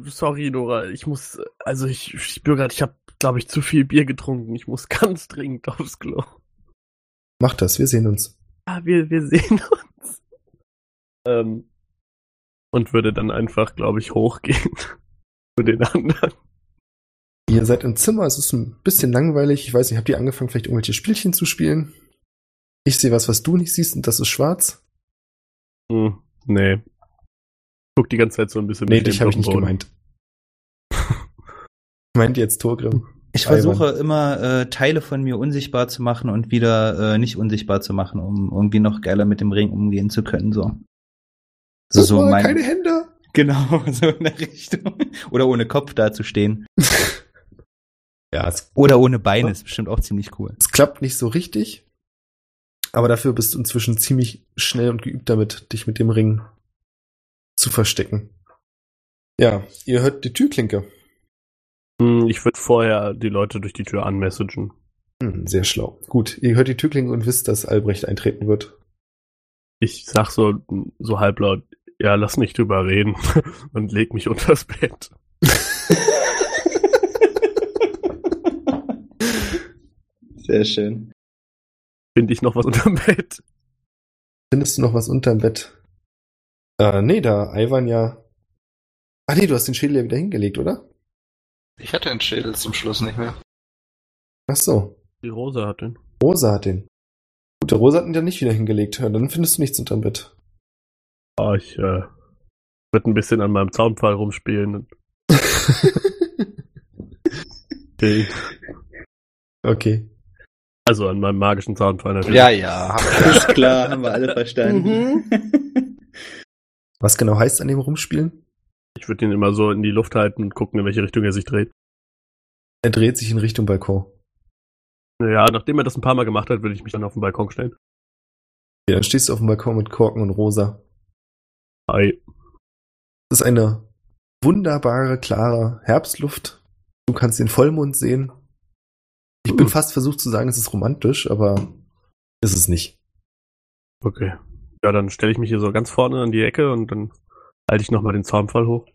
Sorry, Nora, ich muss, also ich, ich spüre gerade, ich habe, glaube ich, zu viel Bier getrunken. Ich muss ganz dringend aufs Klo. Mach das, wir sehen uns. Ah, wir, wir sehen uns. Ähm, und würde dann einfach, glaube ich, hochgehen zu den anderen. Ihr seid im Zimmer, es ist ein bisschen langweilig. Ich weiß nicht, habt ihr angefangen, vielleicht irgendwelche Spielchen zu spielen? Ich sehe was, was du nicht siehst, und das ist schwarz. Hm, nee. Guck die ganze Zeit so ein bisschen Nee, mit dich habe ich nicht gemeint. Meint jetzt Torgrim? Ich versuche immer äh, Teile von mir unsichtbar zu machen und wieder äh, nicht unsichtbar zu machen, um irgendwie noch geiler mit dem Ring umgehen zu können. So. So, so mein, keine Hände. Genau, so in der Richtung. Oder ohne Kopf dazustehen. Ja, es, Oder ohne Beine, ist bestimmt auch ziemlich cool. es klappt nicht so richtig. Aber dafür bist du inzwischen ziemlich schnell und geübt damit, dich mit dem Ring zu verstecken. Ja, ihr hört die Türklinke. Hm, Ich würde vorher die Leute durch die Tür anmessagen. Hm, sehr schlau. Gut, ihr hört die Türklinke und wisst, dass Albrecht eintreten wird. Ich sag so, so halblaut, ja, lass nicht drüber reden und leg mich unters Bett. Sehr schön. Finde ich noch was unterm Bett? Findest du noch was unterm Bett? Äh, nee, da Ivan ja. Ach nee, du hast den Schädel ja wieder hingelegt, oder? Ich hatte den Schädel zum Schluss nicht mehr. Ach so. Die Rosa hat den. Rosa hat den. Gut, der Rosa hat ihn ja nicht wieder hingelegt. Dann findest du nichts unterm Bett. Ah, ich äh, würde ein bisschen an meinem Zaunpfahl rumspielen. Okay. okay. Also an meinem magischen Zaunpfahl natürlich. Ja, ja. Ist klar, haben wir alle verstanden. Was genau heißt an dem Rumspielen? Ich würde ihn immer so in die Luft halten und gucken, in welche Richtung er sich dreht. Er dreht sich in Richtung Balkon. Naja, nachdem er das ein paar Mal gemacht hat, würde ich mich dann auf den Balkon stellen. Ja, dann stehst du auf dem Balkon mit Korken und Rosa. Hi. Es ist eine wunderbare, klare Herbstluft. Du kannst den Vollmond sehen. Ich bin Hm. fast versucht zu sagen, es ist romantisch, aber ist es nicht. Okay. Ja, dann stelle ich mich hier so ganz vorne an die Ecke und dann halte ich nochmal den Zaunpfahl hoch.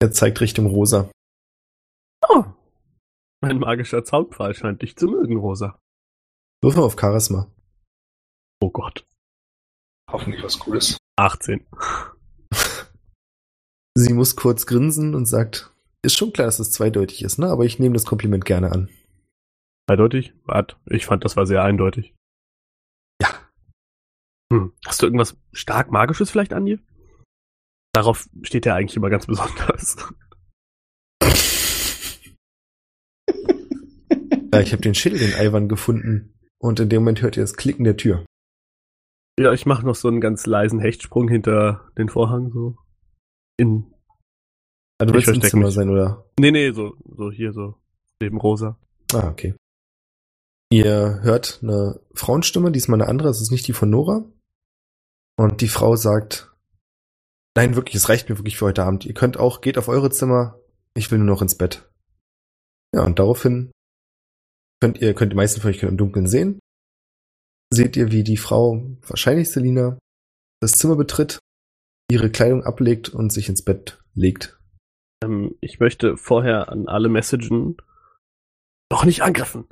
Er zeigt Richtung Rosa. Oh. Mein magischer Zaunpfahl scheint dich zu mögen, Rosa. Wirf mal auf Charisma. Oh Gott. Hoffentlich was Cooles. 18. Sie muss kurz grinsen und sagt, ist schon klar, dass es zweideutig ist, ne? Aber ich nehme das Kompliment gerne an. Eindeutig? Wart, ich fand, das war sehr eindeutig. Hast du irgendwas stark Magisches vielleicht an dir? Darauf steht er eigentlich immer ganz besonders. Ja, ich habe den Schädel den Ivan gefunden. Und in dem Moment hört ihr das Klicken der Tür. Ja, ich mache noch so einen ganz leisen Hechtsprung hinter den Vorhang, so. In. Ah, du willst im Zimmer mich. sein, oder? Nee, nee, so, so hier, so. Neben Rosa. Ah, okay. Ihr hört eine Frauenstimme, diesmal eine andere, es ist nicht die von Nora. Und die Frau sagt, nein, wirklich, es reicht mir wirklich für heute Abend. Ihr könnt auch, geht auf eure Zimmer, ich will nur noch ins Bett. Ja, und daraufhin könnt ihr, könnt die meisten von euch im Dunkeln sehen. Seht ihr, wie die Frau, wahrscheinlich Selina, das Zimmer betritt, ihre Kleidung ablegt und sich ins Bett legt. Ähm, ich möchte vorher an alle messagen, doch nicht angriffen.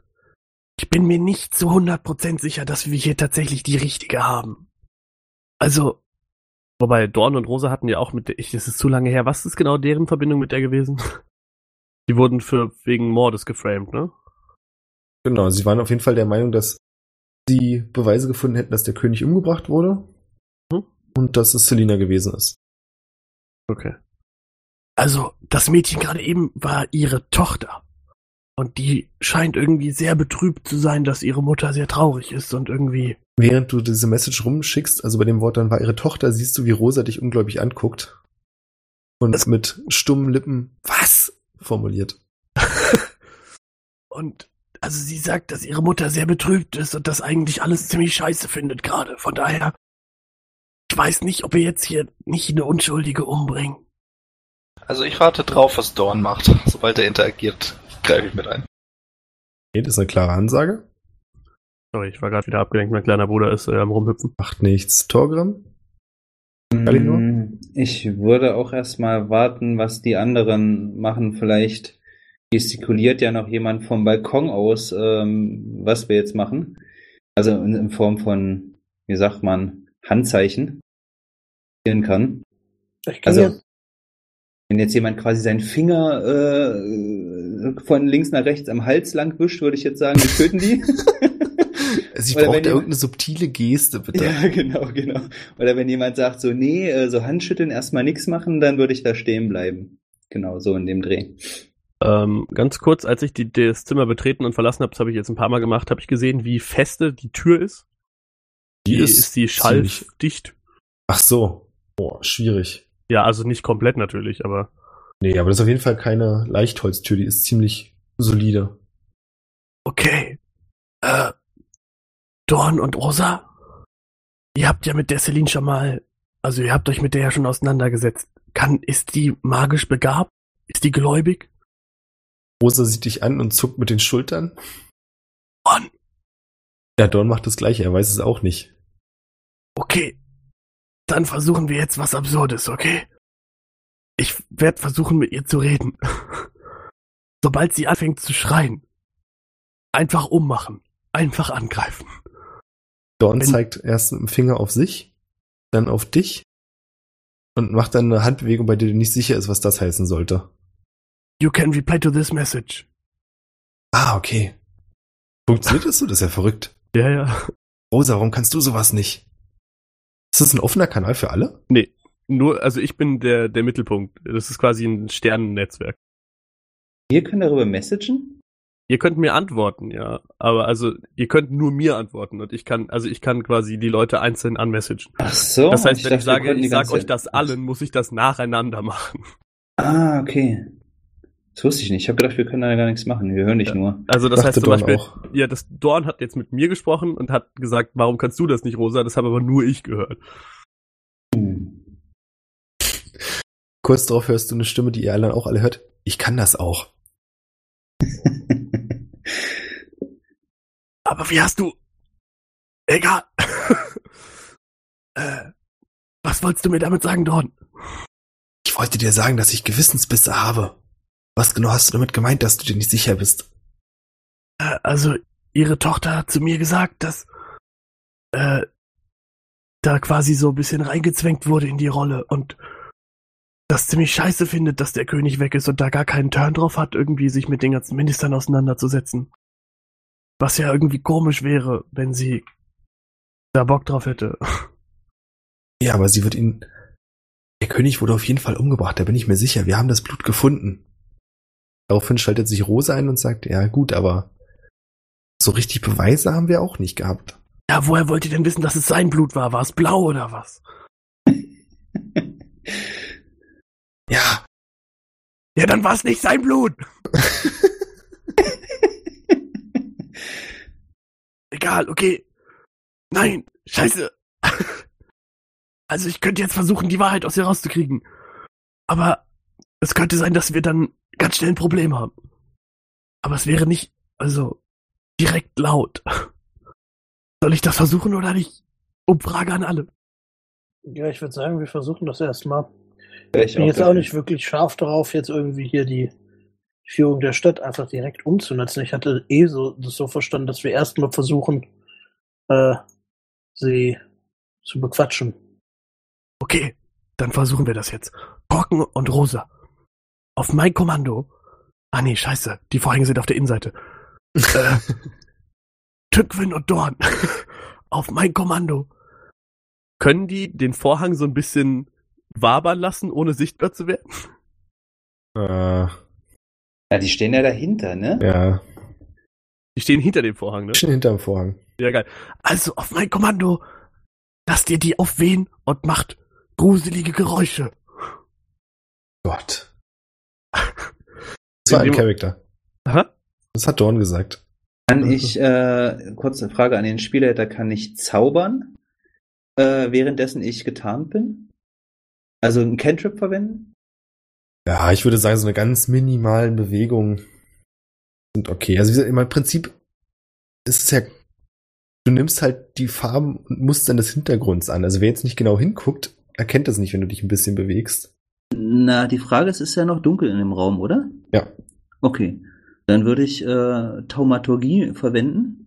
Ich bin mir nicht zu 100% sicher, dass wir hier tatsächlich die richtige haben. Also, Wobei Dorn und Rosa hatten ja auch mit, der- ich, das ist zu lange her. Was ist genau deren Verbindung mit der gewesen? Die wurden für wegen Mordes geframed, ne? Genau, sie waren auf jeden Fall der Meinung, dass sie Beweise gefunden hätten, dass der König umgebracht wurde. Hm. Und dass es Selina gewesen ist. Okay. also, das Mädchen gerade eben war ihre Tochter. Und die scheint irgendwie sehr betrübt zu sein, dass ihre Mutter sehr traurig ist und irgendwie, Während du diese Message rumschickst, also bei dem Wort dann war ihre Tochter, siehst du, wie Rosa dich ungläubig anguckt. Und Das- mit stummen Lippen, was? formuliert. und also sie sagt, dass ihre Mutter sehr betrübt ist und das eigentlich alles ziemlich scheiße findet gerade. Von daher, ich weiß nicht, ob wir jetzt hier nicht eine Unschuldige umbringen. Also ich warte drauf, was Dorn macht. Sobald er interagiert, greife ich mit ein. Okay, das ist eine klare Ansage. Sorry, ich war gerade wieder abgelenkt. Mein kleiner Bruder ist äh, am rumhüpfen. Macht nichts. Torgrim? Mm, Ich würde auch erstmal warten, was die anderen machen. Vielleicht gestikuliert ja noch jemand vom Balkon aus, ähm, was wir jetzt machen. Also in, in Form von, wie sagt man, Handzeichen kann. Ich kann Also, wenn jetzt jemand quasi seinen Finger äh, von links nach rechts am Hals lang wischt, würde ich jetzt sagen, wir töten die. Sie Oder braucht wenn da jemand- irgendeine subtile Geste, bitte. Ja, genau, genau. Oder wenn jemand sagt so, nee, äh, so Handschütteln erstmal nichts machen, dann würde ich da stehen bleiben. Genau, so in dem Dreh. Ähm, ganz kurz, als ich die, das Zimmer betreten und verlassen habe, das habe ich jetzt ein paar Mal gemacht, habe ich gesehen, wie feste die Tür ist. Die Wie ist ist die schalldicht? Ach so. Boah, schwierig. Ja, also nicht komplett natürlich, aber Nee, aber das ist auf jeden Fall keine Leichtholztür, die ist ziemlich solide. Okay. Äh, Dorn und Rosa? Ihr habt ja mit der Celine schon mal, also ihr habt euch mit der ja schon auseinandergesetzt. Kann, ist die magisch begabt? Ist die gläubig? Rosa sieht dich an und zuckt mit den Schultern. Dorn, Ja, Dorn macht das gleiche, er weiß es auch nicht. okay. Dann versuchen wir jetzt was Absurdes, okay? Ich werde versuchen, mit ihr zu reden. Sobald sie anfängt zu schreien, einfach ummachen, einfach angreifen. Dorn Wenn- zeigt erst mit dem Finger auf sich, dann auf dich und macht dann eine Handbewegung, bei der dir nicht sicher ist, was das heißen sollte. You can reply to this message. Ah, okay. Funktioniert das so? Das ist ja verrückt. ja, ja. Rosa, warum kannst du sowas nicht? Ist das ein offener Kanal für alle? Nur, also ich bin der, der Mittelpunkt. Das ist quasi ein Sternennetzwerk. Wir können darüber messagen? Ihr könnt mir antworten, ja. Aber also, ihr könnt nur mir antworten und ich kann, also ich kann quasi die Leute einzeln anmessagen. Ach so. Das heißt, wenn dachte, ich sage, ich sag ganze euch das allen, muss ich das nacheinander machen. Ah, okay. Das wusste ich nicht. Ich habe gedacht, wir können da gar nichts machen. Wir hören dich Ja. nur. Also das Dachte heißt zum Dorn Beispiel, auch. ja, das Dorn hat jetzt mit mir gesprochen und hat gesagt, warum kannst du das nicht, Rosa? Das habe aber nur ich gehört. Hm. Kurz darauf hörst du eine Stimme, die ihr alle auch alle hört. Ich kann das auch. Aber wie hast du. Egal. äh, was wolltest du mir damit sagen, Dorn? Ich wollte dir sagen, dass ich Gewissensbisse habe. Was genau hast du damit gemeint, dass du dir nicht sicher bist? Äh, also, ihre Tochter hat zu mir gesagt, dass äh, da quasi so ein bisschen reingezwängt wurde in die Rolle und das ziemlich scheiße findet, dass der König weg ist und da gar keinen Turn drauf hat, irgendwie sich mit den ganzen Ministern auseinanderzusetzen. Was ja irgendwie komisch wäre, wenn sie da Bock drauf hätte. Ja, aber sie wird ihn. Der König wurde auf jeden Fall umgebracht, da bin ich mir sicher. Wir haben das Blut gefunden. Daraufhin schaltet sich Rosa ein und sagt, ja gut, aber so richtig Beweise haben wir auch nicht gehabt. Ja, woher wollt ihr denn wissen, dass es sein Blut war? War es blau oder was? Ja, Ja, dann war es nicht sein Blut. Egal, okay. Nein, scheiße. Also ich könnte jetzt versuchen, die Wahrheit aus ihr rauszukriegen. Aber es könnte sein, dass wir dann ganz schnell ein Problem haben. Aber es wäre nicht, also, direkt laut. Soll ich das versuchen oder nicht? Umfrage an alle. Ja, ich würde sagen, wir versuchen das erstmal. Ja, Ich bin jetzt auch nicht wirklich scharf darauf, jetzt irgendwie hier die. Führung der Stadt einfach direkt umzunutzen. Ich hatte eh so, das so verstanden, dass wir erstmal versuchen, äh, sie zu bequatschen. Okay, dann versuchen wir das jetzt. Korken und Rosa. Auf mein Kommando. Ah nee, scheiße. Die Vorhänge sind auf der Innenseite. äh, Tückwin und Dorn. auf mein Kommando. Können die den Vorhang so ein bisschen wabern lassen, ohne sichtbar zu werden? Äh, Ja, die stehen ja dahinter, ne? ja, Die stehen hinter dem Vorhang, ne? schon hinterm Vorhang. Ja, geil. Also auf mein Kommando. Lasst ihr die aufwehen und macht gruselige Geräusche. Gott. Das war ein dem- Charakter. Aha. Das hat Dorn gesagt. Kann ich, äh, kurze Frage an den Spielleiter, kann ich zaubern, äh, währenddessen ich getarnt bin? Also einen Cantrip verwenden? Ja, ich würde sagen, so eine ganz minimalen Bewegungen sind okay. Also wie gesagt, im Prinzip ist es ja, du nimmst halt die Farben und Muster des Hintergrunds an. Also wer jetzt nicht genau hinguckt, erkennt das nicht, wenn du dich ein bisschen bewegst. Na, die Frage ist, ist ja noch dunkel in dem Raum, oder? Ja. Okay. Dann würde ich äh, Taumaturgie verwenden,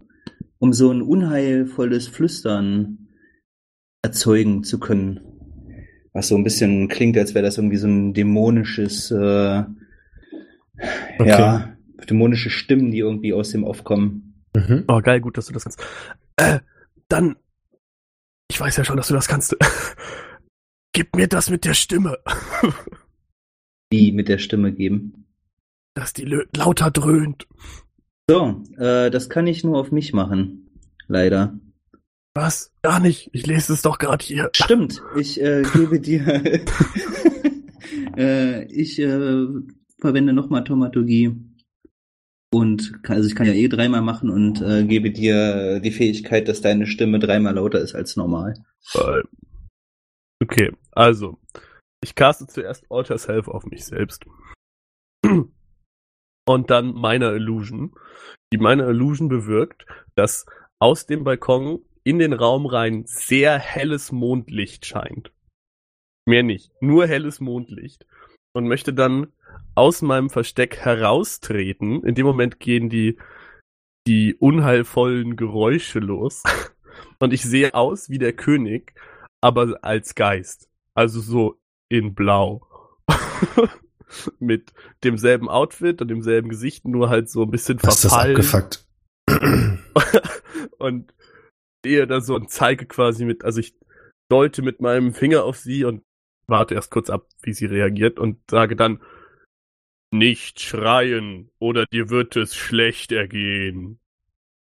um so ein unheilvolles Flüstern erzeugen zu können. Was so ein bisschen klingt, als wäre das irgendwie so ein dämonisches, äh, Okay. ja, dämonische Stimmen, die irgendwie aus dem Off kommen. Mhm. Oh, geil, gut, dass du das kannst. Äh, dann. Ich weiß ja schon, dass du das kannst. Gib mir das mit der Stimme. Die mit der Stimme geben. Dass die lö- lauter dröhnt. So, äh, das kann ich nur auf mich machen. Leider. Was? Gar nicht. Ich lese es doch gerade hier. Stimmt, ich äh, gebe dir. äh, ich äh, verwende nochmal Taumaturgie. Und kann, also ich kann ja eh dreimal machen und äh, gebe dir die Fähigkeit, dass deine Stimme dreimal lauter ist als normal. Äh, Okay, also. Ich caste zuerst Alter Self auf mich selbst. Und dann Minor Illusion. Die Minor Illusion bewirkt, dass aus dem Balkon in den Raum rein sehr helles Mondlicht scheint. Mehr nicht, nur helles Mondlicht. Und möchte dann aus meinem Versteck heraustreten. In dem Moment gehen die, die unheilvollen Geräusche los. Und ich sehe aus wie der König, aber als Geist. Also so in Blau. Mit demselben Outfit und demselben Gesicht, nur halt so ein bisschen Was ist das verfallen. abgefuckt? und stehe da so und zeige quasi mit, also ich deute mit meinem Finger auf sie und warte erst kurz ab, wie sie reagiert und sage dann, nicht schreien oder dir wird es schlecht ergehen.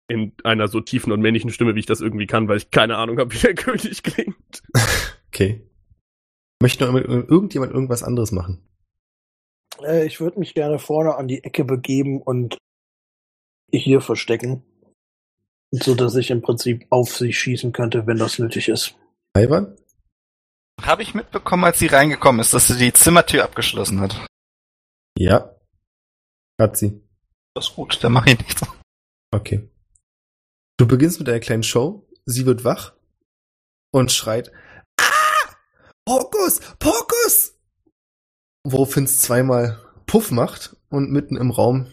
In einer so tiefen und männlichen Stimme, wie ich das irgendwie kann, weil ich keine Ahnung habe, wie der König klingt. Okay. Möchte noch irgendjemand irgendwas anderes machen? Äh, ich würde mich gerne vorne an die Ecke begeben und hier verstecken. So dass ich im Prinzip auf sie schießen könnte, wenn das nötig ist. Ivan? Habe ich mitbekommen, als sie reingekommen ist, dass sie die Zimmertür abgeschlossen hat. Ja. Hat sie. Das ist gut, dann mache ich nichts. Okay. Du beginnst mit einer kleinen Show. Sie wird wach und schreit: Ah! Pokus! Pokus! Woraufhin es zweimal Puff macht und mitten im Raum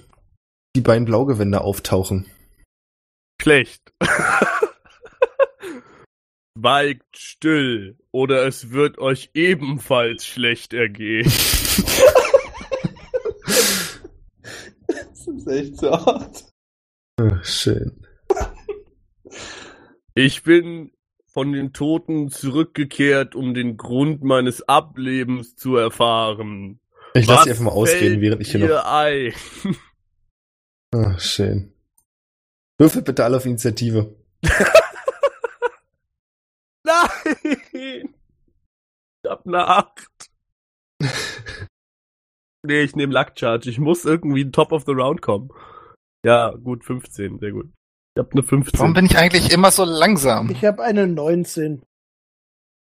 die beiden Blaugewänder auftauchen. Schlecht. Schweigt still, oder es wird euch ebenfalls schlecht ergehen. Das ist echt so hart. Ah, schön. Ich bin von den Toten zurückgekehrt, um den Grund meines Ablebens zu erfahren. Ich lasse sie einfach mal ausreden, fällt während ich hier noch. ein? Ah, schön. Würfelt bitte alle auf Initiative. Nein! Ich hab eine 8. nee, ich nehme Luck Charge. Ich muss irgendwie top of the round kommen. Ja, gut, 15, sehr gut. Ich hab eine 15. Warum bin ich eigentlich immer so langsam? Ich habe eine 19.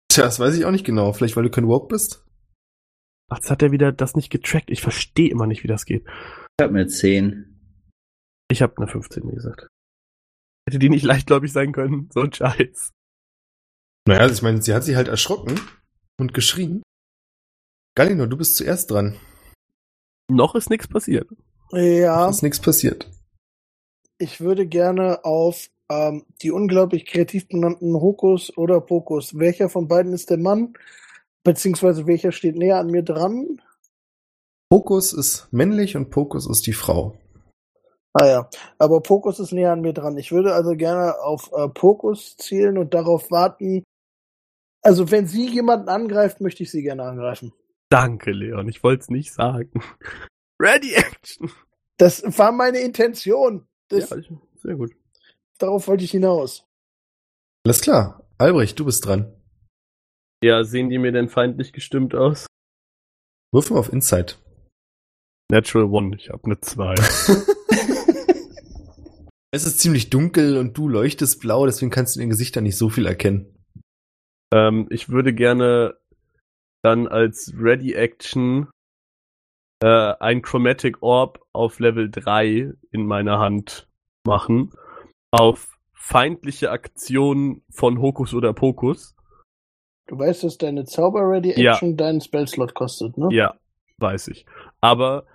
Tja, das weiß ich auch nicht genau. Vielleicht, weil du kein Woke bist? Ach, jetzt hat er wieder das nicht getrackt. Ich verstehe immer nicht, wie das geht. Ich habe eine 10. Ich hab eine 15, wie gesagt. Hätte die nicht leichtgläubig sein können? So ein Scheiß. Naja, also ich meine, sie hat sich halt erschrocken und geschrien. Galino, du bist zuerst dran. Noch ist nichts passiert. Ja, Ist nichts passiert. Ich würde gerne auf ähm, die unglaublich kreativ benannten Hokus oder Pokus. Welcher von beiden ist der Mann? Beziehungsweise welcher steht näher an mir dran? Pokus ist männlich und Pokus ist die Frau. Ah ja, aber Pokus ist näher an mir dran. Ich würde also gerne auf äh, Pokus zielen und darauf warten. Also wenn sie jemanden angreift, möchte ich sie gerne angreifen. Danke, Leon. Ich wollte es nicht sagen. Ready Action. Das war meine Intention. Das, Ja, ich- sehr gut. Darauf wollte ich hinaus. Alles klar. Albrecht, du bist dran. Ja, sehen die mir denn feindlich gestimmt aus? Wirf mal auf Insight. Natural One. Ich habe eine 2. Es ist ziemlich dunkel und du leuchtest blau, deswegen kannst du in den Gesichtern nicht so viel erkennen. ähm, ich würde gerne dann als Ready Action äh, ein Chromatic Orb auf Level 3 in meiner Hand machen. Auf feindliche Aktionen von Hokus oder Pokus. Du weißt, dass deine Zauber-Ready-Action deinen Spellslot kostet, ne? Ja, weiß ich. Aber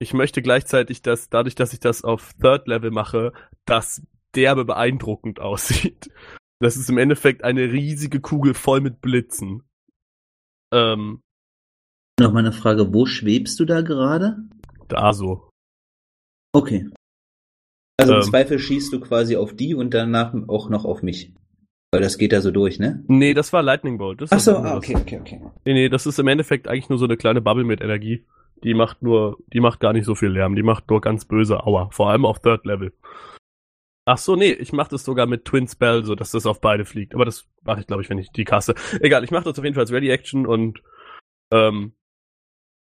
ich möchte gleichzeitig, dass dadurch, dass ich das auf Third Level mache, das derbe beeindruckend aussieht. Das ist im Endeffekt eine riesige Kugel voll mit Blitzen. Ähm, Noch mal eine Frage, wo schwebst du da gerade? da so. Okay. Also im Ähm. Zweifel schießt du quasi auf die und danach auch noch auf mich. Weil das geht da so durch, ne? Nee, das war Lightning Bolt. Das Ach so, ah, okay, okay, okay. Nee, nee, das ist im Endeffekt eigentlich nur so eine kleine Bubble mit Energie. Die macht nur, die macht gar nicht so viel Lärm. Die macht nur ganz böse Aua. Vor allem auf Third Level. Ach so, nee, ich mache das sogar mit Twin Spell, so dass das auf beide fliegt. Aber das mache ich, glaube ich, wenn ich die caste. Egal, ich mache das auf jeden Fall als Ready Action und ähm,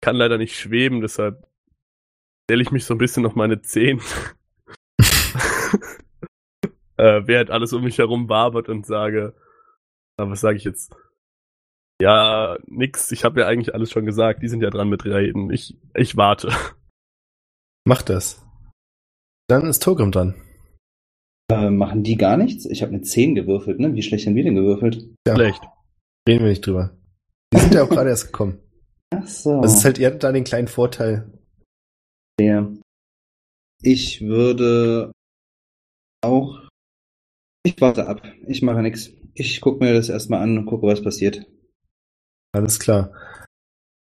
kann leider nicht schweben, deshalb stelle ich mich so ein bisschen auf meine Zehen. äh, während alles um mich herum wabert und sage, na, was sage ich jetzt? Ja, nix. Ich habe ja eigentlich alles schon gesagt. Die sind ja dran mit Reden. Ich, ich warte. Mach das. Dann ist Togrim dran. Äh, machen die gar nichts? Ich habe eine 10 gewürfelt, ne? Wie schlecht haben wir denn gewürfelt? Ja, Schlecht. reden wir nicht drüber. Die sind ja auch gerade erst gekommen. Ach so. Das ist halt, ihr hattet da den kleinen Vorteil. der. Ich würde auch. Ich warte ab. Ich mache nichts. Ich gucke mir das erstmal an und gucke, was passiert. Alles klar.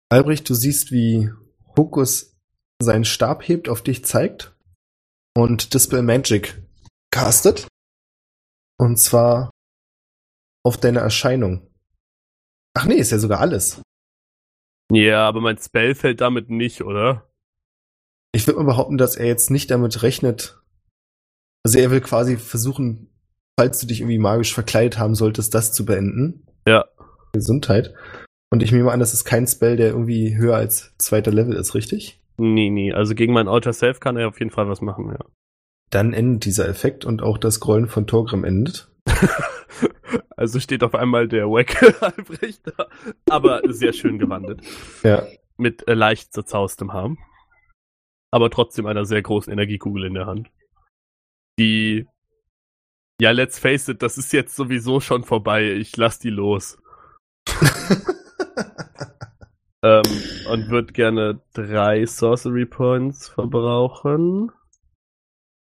Albrecht, du siehst, wie Hokus seinen Stab hebt, auf dich zeigt und Dispel Magic castet. Und zwar auf deine Erscheinung. Ach nee, ist ja sogar alles. Ja, aber mein Spell fällt damit nicht, oder? Ich würde mal behaupten, dass er jetzt nicht damit rechnet. Also er will quasi versuchen, falls du dich irgendwie magisch verkleidet haben solltest, das zu beenden. Ja. Gesundheit. Und ich nehme an, das ist kein Spell, der irgendwie höher als zweiter Level ist, richtig? Nee, nee. Also gegen mein Alter Self kann er auf jeden Fall was machen, ja. Dann endet dieser Effekt und auch das Grollen von Torgrim endet. also steht auf einmal der Wack Albrecht da. Aber sehr schön gewandelt. Ja. Mit äh, leicht zerzaustem Haar. Aber trotzdem einer sehr großen Energiekugel in der Hand. Die. Ja, let's face it, das ist jetzt sowieso schon vorbei. Ich lass die los. ähm, und würde gerne drei Sorcery Points verbrauchen.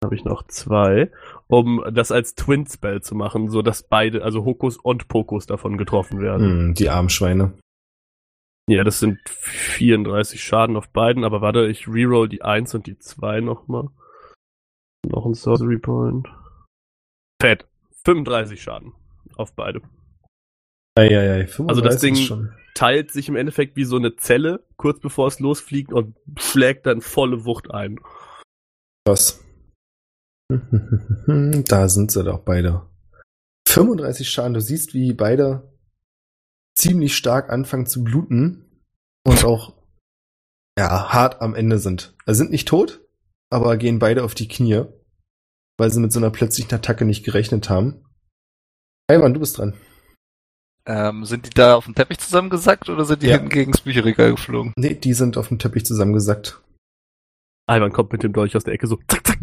Habe ich noch zwei, um das als Twin Spell zu machen, so dass beide, also Hokus und Pokus davon getroffen werden. Hm, die Armschweine. Ja, das sind 34 Schaden auf beiden, aber warte, ich reroll die 1 und die 2 nochmal. Noch ein Sorcery Point. Fett. 35 Schaden auf beide. Eieiei, Also das 35 Ding- schon. Teilt sich im Endeffekt wie so eine Zelle, kurz bevor es losfliegt und schlägt dann volle Wucht ein. Krass. Da sind sie doch beide. 35 Schaden. Du siehst, wie beide ziemlich stark anfangen zu bluten und auch ja, hart am Ende sind. Also sind nicht tot, aber gehen beide auf die Knie, weil sie mit so einer plötzlichen Attacke nicht gerechnet haben. Ivan, du bist dran. Ähm, sind die da auf dem Teppich zusammengesackt oder sind die Ja. hinten gegen das Bücherregal geflogen? Nee, die sind auf dem Teppich zusammengesackt. Ivan kommt mit dem Dolch aus der Ecke so, zack, zack.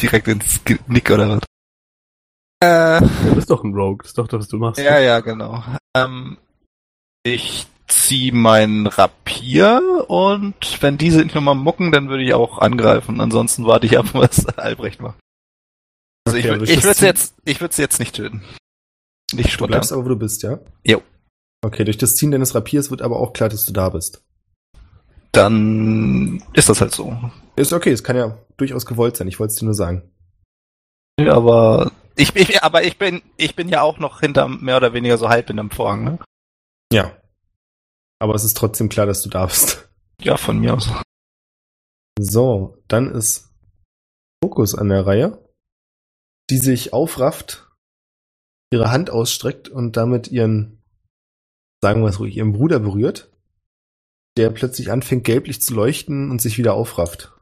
Direkt ins Genick oder was? Äh, Du bist doch ein Rogue, das ist doch das, was du machst. ja, ja, genau. Ähm, ich zieh mein Rapier und wenn diese nicht nochmal mucken, dann würde ich auch angreifen. Ansonsten warte ich ab, was Albrecht macht. Also Okay, ich, ich würde Ziel- jetzt, ich würde sie jetzt nicht töten. Nicht Du spontan. bleibst aber, wo du bist, ja? Jo. Okay, durch das Ziehen deines Rapiers wird aber auch klar, dass du da bist. Dann ist das halt so. Ist okay, es kann ja durchaus gewollt sein, ich wollte es dir nur sagen. Ja, aber ich, ich, aber ich bin, ich bin ja auch noch hinterm mehr oder weniger so halb in dem Vorhang, ne? Ja. Aber es ist trotzdem klar, dass du da bist. Ja, von mir aus. So, dann ist Fokus an der Reihe, die sich aufrafft, ihre Hand ausstreckt und damit ihren, sagen wir es ruhig, ihren Bruder berührt, der plötzlich anfängt gelblich zu leuchten und sich wieder aufrafft.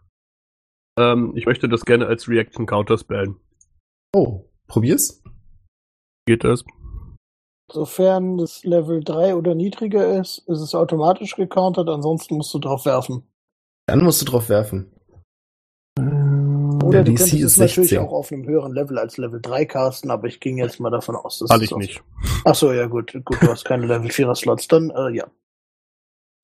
Ähm, ich möchte das gerne als Reaction Counter spellen. Oh, probier's. Geht das? Sofern das Level 3 oder niedriger ist, ist es automatisch gecountert, ansonsten musst du drauf werfen. Dann musst du drauf werfen. Oder Der du DC könntest ist es natürlich 16. auch auf einem höheren Level als Level 3 casten, aber ich ging jetzt mal davon aus, dass es ich nicht. Ach so, ja gut, gut, du hast keine Level 4er Slots, dann äh, ja.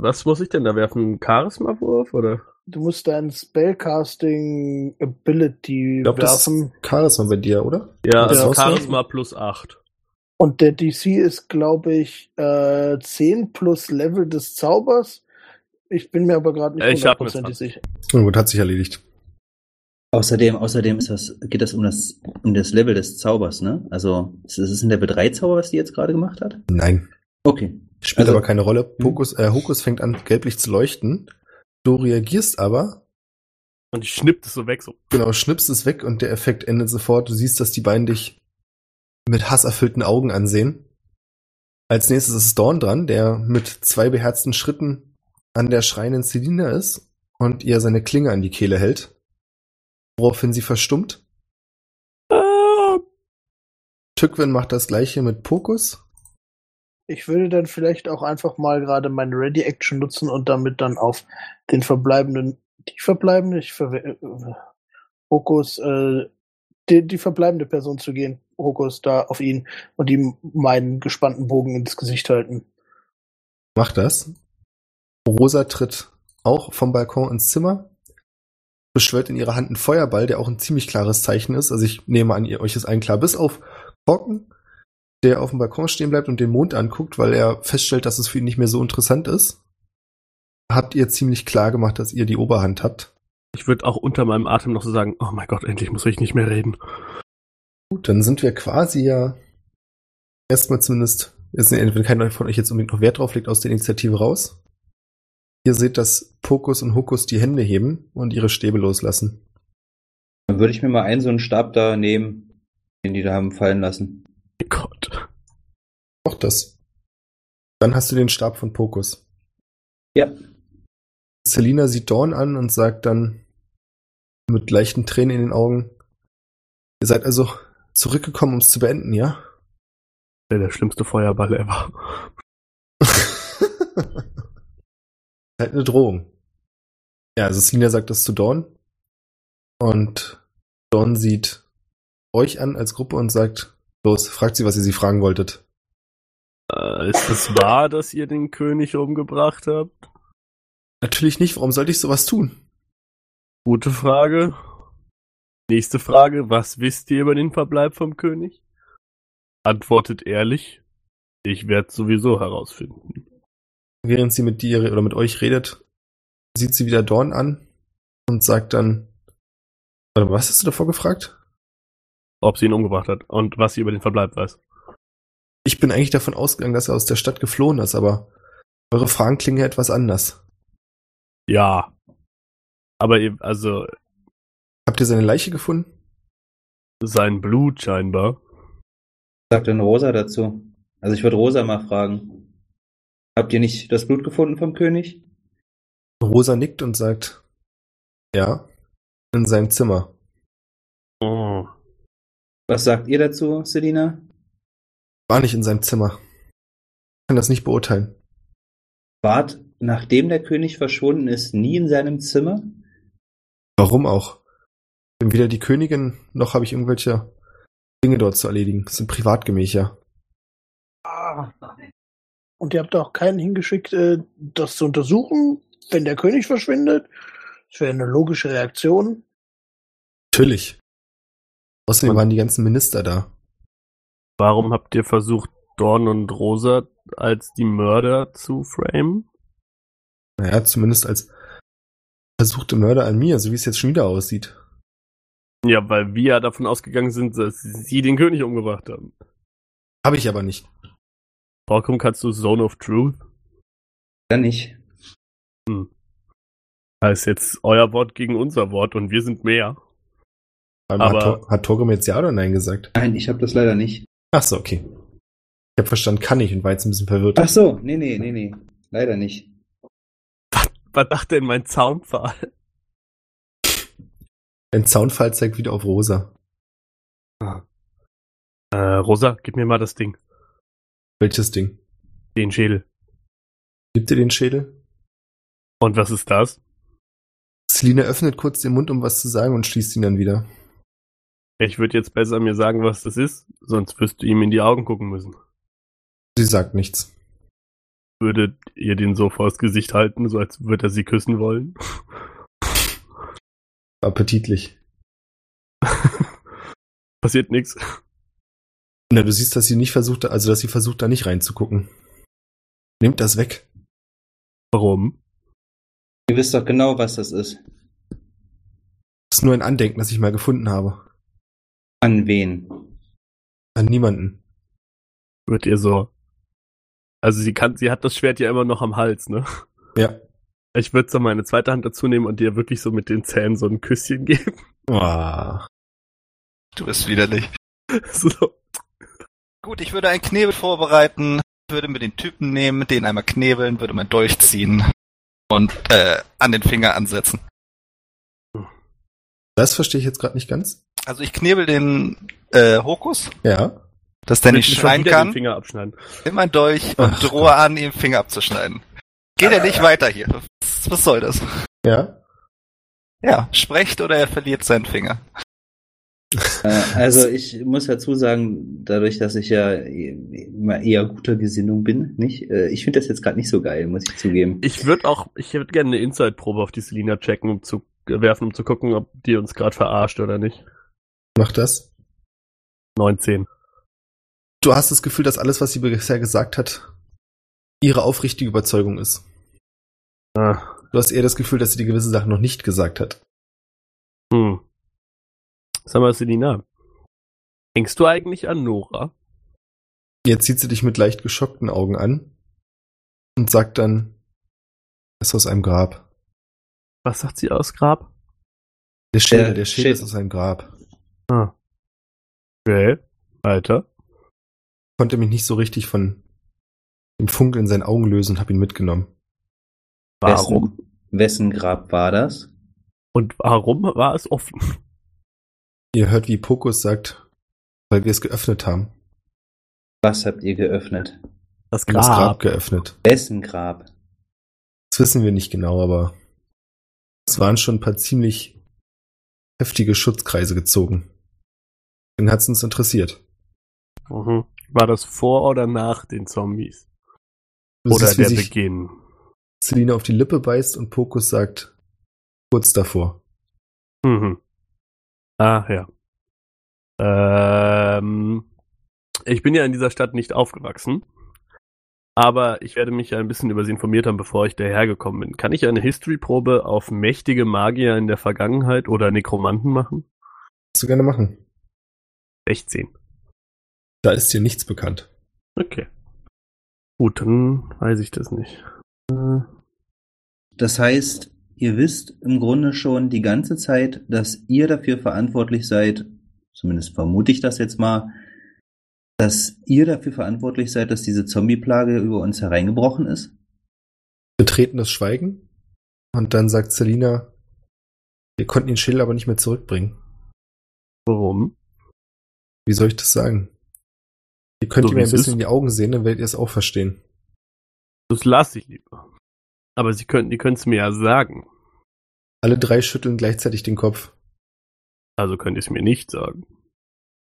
Was muss ich denn da werfen? Charisma-Wurf oder? Du musst dein Spellcasting Ability Ich glaube, das werfen ist Charisma bei dir, oder? Ja, also ist das? Charisma plus 8. und der DC ist, glaube ich, äh, 10 plus Level des Zaubers. Ich bin mir aber gerade nicht Äh, hundertprozentig 20. sicher. Na gut, hat sich erledigt. Außerdem, außerdem ist das, geht das um das, um das Level des Zaubers, ne? Also, ist es ein Level 3 Zauber, was die jetzt gerade gemacht hat? Nein. Okay. Spielt Also- aber keine Rolle. Pokus, äh, Hokus fängt an, gelblich zu leuchten. Du reagierst aber, Und ich schnipp das so weg, so. genau, schnippst es weg und der Effekt endet sofort. Du siehst, dass die beiden dich mit hasserfüllten Augen ansehen. Als nächstes ist Dawn dran, der mit zwei beherzten Schritten an der schreienden Selina ist und ihr seine Klinge an die Kehle hält. Woraufhin sie verstummt. Ah, Tückwin macht das gleiche mit Pokus. Ich würde dann vielleicht auch einfach mal gerade meine Ready Action nutzen und damit dann auf den verbleibenden, die verbleibende, ich verwe äh, Hokus, äh, die, die verbleibende Person zu gehen, Hokus da auf ihn und ihm meinen gespannten Bogen ins Gesicht halten. Macht das. Rosa tritt auch vom Balkon ins Zimmer, beschwört in ihrer Hand einen Feuerball, der auch ein ziemlich klares Zeichen ist. Also ich nehme an, ihr, euch ist allen klar, bis auf Korken, der auf dem Balkon stehen bleibt und den Mond anguckt, weil er feststellt, dass es für ihn nicht mehr so interessant ist. Habt ihr ziemlich klar gemacht, dass ihr die Oberhand habt. Ich würde auch unter meinem Atem noch so sagen, oh mein Gott, endlich muss ich nicht mehr reden. Gut, dann sind wir quasi ja erstmal zumindest, jetzt, wenn keiner von euch jetzt unbedingt noch Wert drauf legt, aus der Initiative raus. Ihr seht, dass Pokus und Hokus die Hände heben und ihre Stäbe loslassen. Dann würde ich mir mal einen so einen Stab da nehmen, den die da haben fallen lassen. Auch das. Dann hast du den Stab von Pokus. Ja. Selina sieht Dawn an und sagt dann mit leichten Tränen in den Augen, ihr seid also zurückgekommen, um es zu beenden, ja? Der, der schlimmste Feuerball ever. halt eine Drohung. Ja, also Selina sagt das zu Dawn. Und Dawn sieht euch an als Gruppe und sagt, los, fragt sie, was ihr sie fragen wolltet. Äh, ist es wahr, dass ihr den König umgebracht habt? Natürlich nicht, warum sollte ich sowas tun? Gute Frage. Nächste Frage, was wisst ihr über den Verbleib vom König? Antwortet ehrlich. Ich werde sowieso herausfinden. Während sie mit dir oder mit euch redet, sieht sie wieder Dawn an und sagt dann, was hast du davor gefragt? Ob sie ihn umgebracht hat und was sie über den Verbleib weiß. Ich bin eigentlich davon ausgegangen, dass er aus der Stadt geflohen ist, aber eure Fragen klingen ja etwas anders. Ja. Aber ihr, also, Habt ihr seine Leiche gefunden? sein Blut scheinbar. Sagt dann Rosa dazu. Also ich würde Rosa mal fragen. Habt ihr nicht das Blut gefunden vom König? Rosa nickt und sagt, ja, in seinem Zimmer. Oh. Was sagt ihr dazu, Selina? War nicht in seinem Zimmer. Ich kann das nicht beurteilen. Wart, nachdem der König verschwunden ist, nie in seinem Zimmer? Warum auch? Bin weder die Königin, noch habe ich irgendwelche Dinge dort zu erledigen. Das sind Privatgemächer. Und ihr habt auch keinen hingeschickt, äh, das zu untersuchen, wenn der König verschwindet. Das wäre eine logische Reaktion. Natürlich. Außerdem Und- waren die ganzen Minister da. Warum habt ihr versucht, Dorn und Rosa als die Mörder zu framen? Naja, zumindest als versuchte Mörder an mir, so wie es jetzt schon wieder aussieht. Ja, weil wir ja davon ausgegangen sind, dass sie den König umgebracht haben. Habe ich aber nicht. Warum kannst du Zone of Truth? Dann nicht. Heißt jetzt euer Wort gegen unser Wort und wir sind mehr. Aber Aber- hat, Tor, hat Torgrim jetzt ja oder nein gesagt? Nein, ich habe das leider nicht. Ach so, okay. Ich habe verstanden, kann ich und war jetzt ein bisschen verwirrt. Ach so, nee, nee, nee, nee. Leider nicht. Was dachte denn mein Zaunpfahl? Ein Zaunfall zeigt wieder auf Rosa. Äh, Rosa, gib mir mal das Ding. Welches Ding? Den Schädel. Gibt ihr den Schädel? Und was ist das? Selina öffnet kurz den Mund, um was zu sagen und schließt ihn dann wieder. Ich würde jetzt besser mir sagen, was das ist, sonst wirst du ihm in die Augen gucken müssen. Sie sagt nichts. Würdet ihr den so vors Gesicht halten, so als würde er sie küssen wollen? Appetitlich. Passiert nichts. Na, du siehst, dass sie nicht versucht, also dass sie versucht, da nicht reinzugucken. Nehmt das weg. Warum? Ihr wisst doch genau, was das ist. Das ist nur ein Andenken, das ich mal gefunden habe. An wen? An niemanden. Wird ihr so. Also sie kann, sie hat das Schwert ja immer noch am Hals, ne? Ja. Ich würde so meine zweite Hand dazu nehmen und dir wirklich so mit den Zähnen so ein Küsschen geben. Ah. Du bist widerlich. so. Gut, ich würde einen Knebel vorbereiten, würde mir den Typen nehmen, den einmal knebeln, würde mein Dolch ziehen und äh, an den Finger ansetzen. Das verstehe ich jetzt gerade nicht ganz. Also ich knebel den äh, Hokus, Ja. dass der nicht schreien wieder den kann, Finger abschneiden. nimm mein Dolch und Ach drohe an, ihm Finger abzuschneiden. Geht er nicht weiter hier? Was, was soll das? Ja. Ja, sprecht oder er verliert seinen Finger. Äh, also ich muss dazu sagen, dadurch, dass ich ja immer eher guter Gesinnung bin, nicht? Äh, ich finde das jetzt gerade nicht so geil, muss ich zugeben. Ich würde auch, ich würde gerne eine Inside-Probe auf die Selina checken, um zu werfen, um zu gucken, ob die uns gerade verarscht oder nicht. Mach das. 19. Du hast das Gefühl, dass alles, was sie bisher gesagt hat, ihre aufrichtige Überzeugung ist. Ah, Du hast eher das Gefühl, dass sie die gewisse Sachen noch nicht gesagt hat. hm. Sag mal, Selina. Hängst du eigentlich an Nora? Jetzt sieht sie dich mit leicht geschockten Augen an und sagt dann, es ist aus einem Grab. Was sagt sie aus Grab? Der Schädel, Der der Schädel Schädel. ist aus einem Grab. Ah. Okay. Weiter. Konnte mich nicht so richtig von dem Funkel in seinen Augen lösen und hab ihn mitgenommen. Warum? Wessen, wessen Grab war das? Und warum war es offen? Ihr hört, wie Pokus sagt, weil wir es geöffnet haben. Was habt ihr geöffnet? Das haben Das Grab Grab. geöffnet. Wessen Grab? Das wissen wir nicht genau, aber es waren schon ein paar ziemlich heftige Schutzkreise gezogen. Den hat's uns interessiert. Mhm. War das vor oder nach den Zombies? Du Oder siehst, wie der Beginn? Selina auf die Lippe beißt und Pokus sagt, kurz davor. Mhm. Ah, ja. Ähm, ich bin ja in dieser Stadt nicht aufgewachsen. Aber ich werde mich ja ein bisschen über sie informiert haben, bevor ich dahergekommen bin. Kann ich eine History-Probe auf mächtige Magier in der Vergangenheit oder Nekromanten machen? Kannst du gerne machen. 16. Da ist dir nichts bekannt. Okay. Gut, dann weiß ich das nicht. Äh, Das heißt, ihr wisst im Grunde schon die ganze Zeit, dass ihr dafür verantwortlich seid, zumindest vermute ich das jetzt mal, dass ihr dafür verantwortlich seid, dass diese Zombie-Plage über uns hereingebrochen ist? Betretenes Schweigen. Und dann sagt Selina, wir konnten den Schädel aber nicht mehr zurückbringen. Warum? Wie soll ich das sagen? Ihr könnt So ihm wie ein bisschen ist. in die Augen sehen, dann werdet ihr es auch verstehen. Das lasse ich lieber. Aber sie können, die können es mir ja sagen. Alle drei schütteln gleichzeitig den Kopf. Also könnt ihr es mir nicht sagen.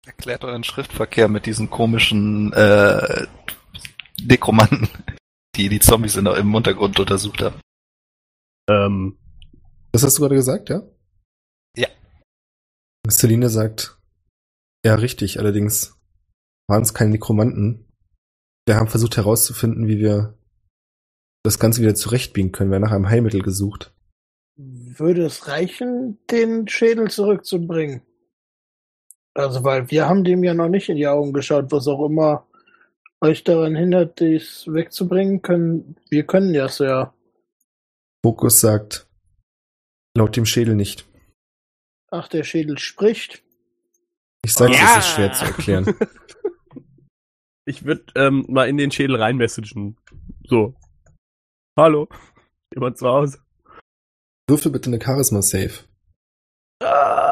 Erklärt euren Schriftverkehr mit diesen komischen äh, Nekromanten. die die Zombies in, im Untergrund untersucht haben. Ähm, Das hast du gerade gesagt, ja? Ja. Celine sagt, ja, richtig, allerdings waren es keine Nekromanten. Wir haben versucht herauszufinden, wie wir das Ganze wieder zurechtbiegen können. Wir haben nach einem Heilmittel gesucht. Würde es reichen, den Schädel zurückzubringen? Also, weil wir haben dem ja noch nicht in die Augen geschaut, was auch immer euch daran hindert, dies wegzubringen können. Wir können das ja. Fokus sagt, laut dem Schädel nicht. Ach, der Schädel spricht. Ich sage, Ja. es ist schwer zu erklären. ich würde ähm, mal in den Schädel reinmessagen. So. Hallo. Jemand zu Hause? Würfel bitte eine Charisma-Save. Ah,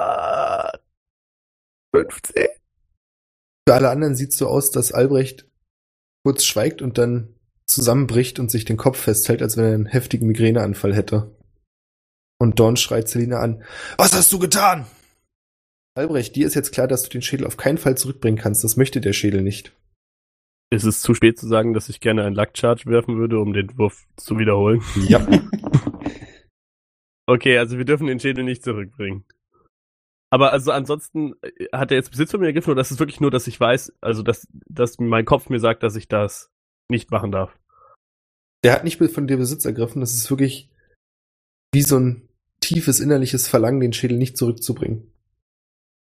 15. Für alle anderen sieht es so aus, dass Albrecht kurz schweigt und dann zusammenbricht und sich den Kopf festhält, als wenn er einen heftigen Migräneanfall hätte. Und Dorn schreit Selina an. Was hast du getan? Albrecht, dir ist jetzt klar, dass du den Schädel auf keinen Fall zurückbringen kannst. Das möchte der Schädel nicht. Ist es zu spät zu sagen, dass ich gerne einen Luck Charge werfen würde, um den Wurf zu wiederholen? Ja. Okay, also wir dürfen den Schädel nicht zurückbringen. Aber also ansonsten äh, hat er jetzt Besitz von mir ergriffen oder ist es wirklich nur, dass ich weiß, also dass, dass mein Kopf mir sagt, dass ich das nicht machen darf? Der hat nicht von dir Besitz ergriffen. Das ist wirklich wie so ein tiefes innerliches Verlangen, den Schädel nicht zurückzubringen.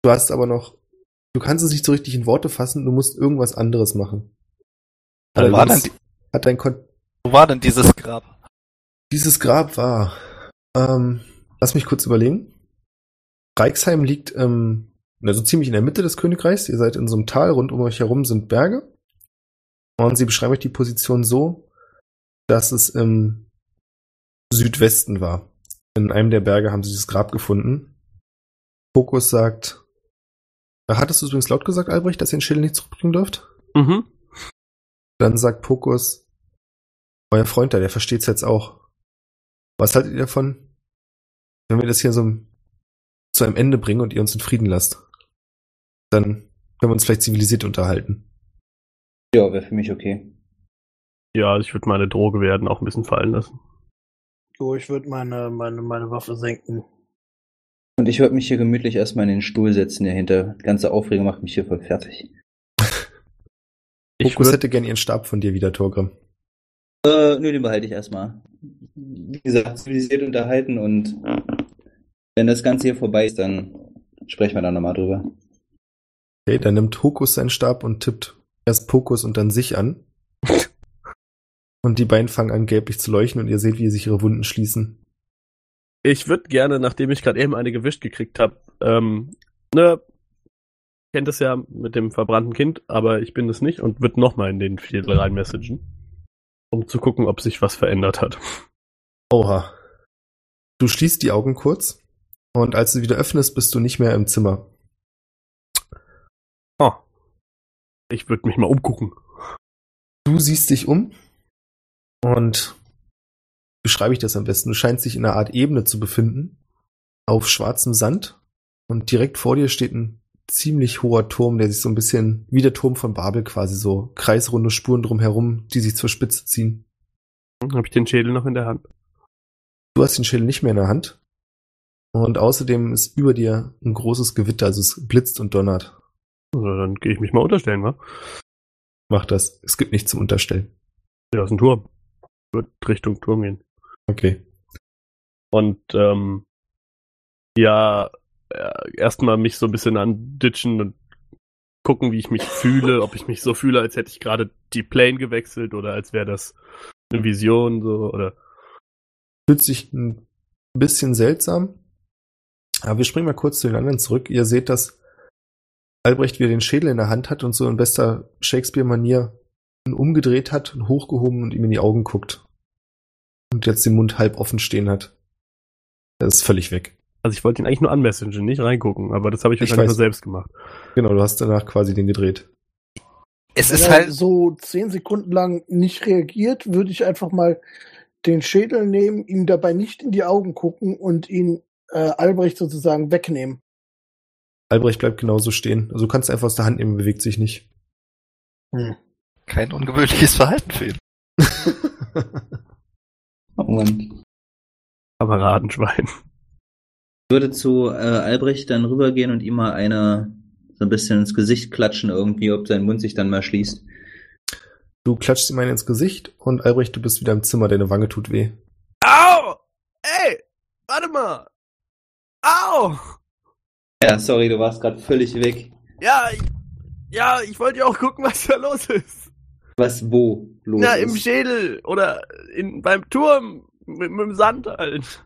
Du hast aber noch, du kannst es nicht so richtig in Worte fassen, du musst irgendwas anderes machen. Wo war, denn Allerdings die, hat dein Kon wo war denn dieses Grab? Dieses Grab war, ähm, lass mich kurz überlegen. Reichsheim liegt, ähm, also ziemlich in der Mitte des Königreichs. Ihr seid in so einem Tal, rund um euch herum sind Berge. Und sie beschreiben euch die Position so, dass es im Südwesten war. In einem der Berge haben sie dieses Grab gefunden. Fokus sagt, hattest du übrigens laut gesagt, Albrecht, dass ihr den Schädel nicht zurückbringen dürft? Mhm. Dann sagt Pokus, euer Freund da, der versteht's jetzt auch. Was haltet ihr davon, wenn wir das hier so zu einem Ende bringen und ihr uns in Frieden lasst? Dann können wir uns vielleicht zivilisiert unterhalten. Ja, wäre für mich okay. Ja, ich würde meine Droge werden auch ein bisschen fallen lassen. Jo, ich würde meine, meine, meine Waffe senken. Und ich würde mich hier gemütlich erstmal in den Stuhl setzen dahinter. Die ganze Aufregung macht mich hier voll fertig. Ich Fokus würd, hätte gern ihren Stab von dir wieder, Torgrim. Äh, nö, den behalte ich erstmal. Wie gesagt, zivilisiert unterhalten und wenn das Ganze hier vorbei ist, dann sprechen wir da nochmal drüber. Okay, dann nimmt Hokus seinen Stab und tippt erst Pokus und dann sich an. Und die beiden fangen an, gelblich zu leuchten und ihr seht, wie sich ihre Wunden schließen. ich würde gerne, nachdem ich gerade eben eine gewischt gekriegt habe, ähm, ne, kennt es ja mit dem verbrannten Kind, aber ich bin es nicht und würde nochmal in den Viertel reinmessagen, um zu gucken, ob sich was verändert hat. Oha. Du schließt die Augen kurz und als du wieder öffnest, bist du nicht mehr im Zimmer. Oh. Ich würde mich mal umgucken. Du siehst dich um und beschreibe ich das am besten. Du scheinst dich in einer Art Ebene zu befinden, auf schwarzem Sand und direkt vor dir steht ein ziemlich hoher Turm, der sich so ein bisschen wie der Turm von Babel quasi so kreisrunde Spuren drumherum, die sich zur Spitze ziehen. Habe ich den Schädel noch in der Hand? Du hast den Schädel nicht mehr in der Hand und außerdem ist über dir ein großes Gewitter, also es blitzt und donnert. Also dann gehe ich mich mal unterstellen, wa? Mach das. Es gibt nichts zum Unterstellen. Ja, ist ein Turm. Wird Richtung Turm gehen. Okay. Und ähm, ja, äh, erstmal mich so ein bisschen anditschen und gucken, wie ich mich fühle, ob ich mich so fühle, als hätte ich gerade die Plane gewechselt oder als wäre das eine Vision so oder Fühlt sich ein bisschen seltsam. Aber wir springen mal kurz zu den anderen zurück. Ihr seht, dass Albrecht wieder den Schädel in der Hand hat und so in bester Shakespeare-Manier ihn umgedreht hat und hochgehoben und ihm in die Augen guckt. Und jetzt den Mund halb offen stehen hat. Er ist völlig weg. also ich wollte ihn eigentlich nur anmessagen, nicht reingucken, aber das habe ich Ich wahrscheinlich nur selbst gemacht. Genau, du hast danach quasi den gedreht. Es Wenn ist er halt, so zehn Sekunden lang nicht reagiert, würde ich einfach mal den Schädel nehmen, ihm dabei nicht in die Augen gucken und ihn äh, Albrecht sozusagen wegnehmen. Albrecht bleibt genauso stehen. Also du kannst einfach aus der Hand nehmen, bewegt sich nicht. Hm. kein ungewöhnliches Verhalten für ihn. Oh Mann. Kameradenschwein. Ich würde zu äh, Albrecht dann rübergehen und ihm mal eine so ein bisschen ins Gesicht klatschen irgendwie, ob sein Mund sich dann mal schließt. Du klatschst ihm einen ins Gesicht und Albrecht, du bist wieder im Zimmer, deine Wange tut weh. Au! Ey! Warte mal! Au! Ja, sorry, du warst gerade völlig weg. Ja, ich, ja, ich wollte ja auch gucken, was da los ist. Was wo los Na, ist. im Schädel oder in, beim Turm mit, mit dem Sand halt.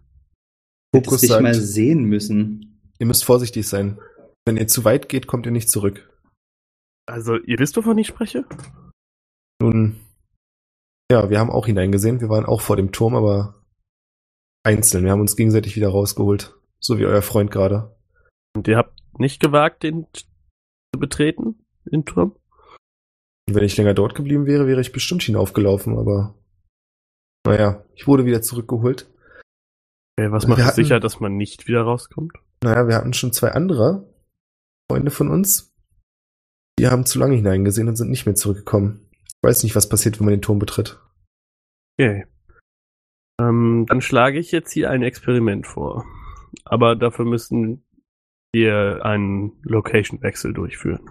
Hättest Fokus dich mal sehen müssen. ihr müsst vorsichtig sein. Wenn ihr zu weit geht, kommt ihr nicht zurück. Also, ihr wisst, wovon ich spreche? Nun, ja, wir haben auch hineingesehen. Wir waren auch vor dem Turm, aber einzeln. Wir haben uns gegenseitig wieder rausgeholt. So wie euer Freund gerade. Und ihr habt nicht gewagt, den zu betreten, den Turm? Wenn ich länger dort geblieben wäre, wäre ich bestimmt hinaufgelaufen, aber naja, ich wurde wieder zurückgeholt. Okay, was macht hatten- sicher, dass man nicht wieder rauskommt? Naja, wir hatten schon zwei andere Freunde von uns. Die haben zu lange hineingesehen und sind nicht mehr zurückgekommen. Ich weiß nicht, was passiert, wenn man den Turm betritt. Okay. Ähm, dann schlage ich jetzt hier ein Experiment vor. Aber dafür müssen wir einen Location-Wechsel durchführen.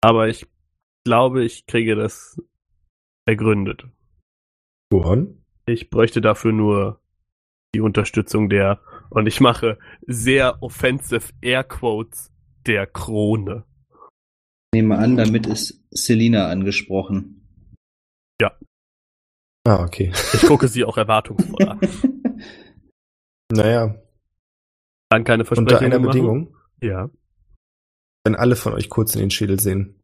Aber ich glaube, ich kriege das ergründet. Johann? Ich bräuchte dafür nur die Unterstützung der, und ich mache sehr offensive Airquotes, der Krone. Nehme an, damit ist Selina angesprochen. Ah, okay. Ich gucke sie auch erwartungsvoll an. Naja, Dann keine Versprechungen unter einer machen. Bedingung, Ja. wenn alle von euch kurz in den Schädel sehen.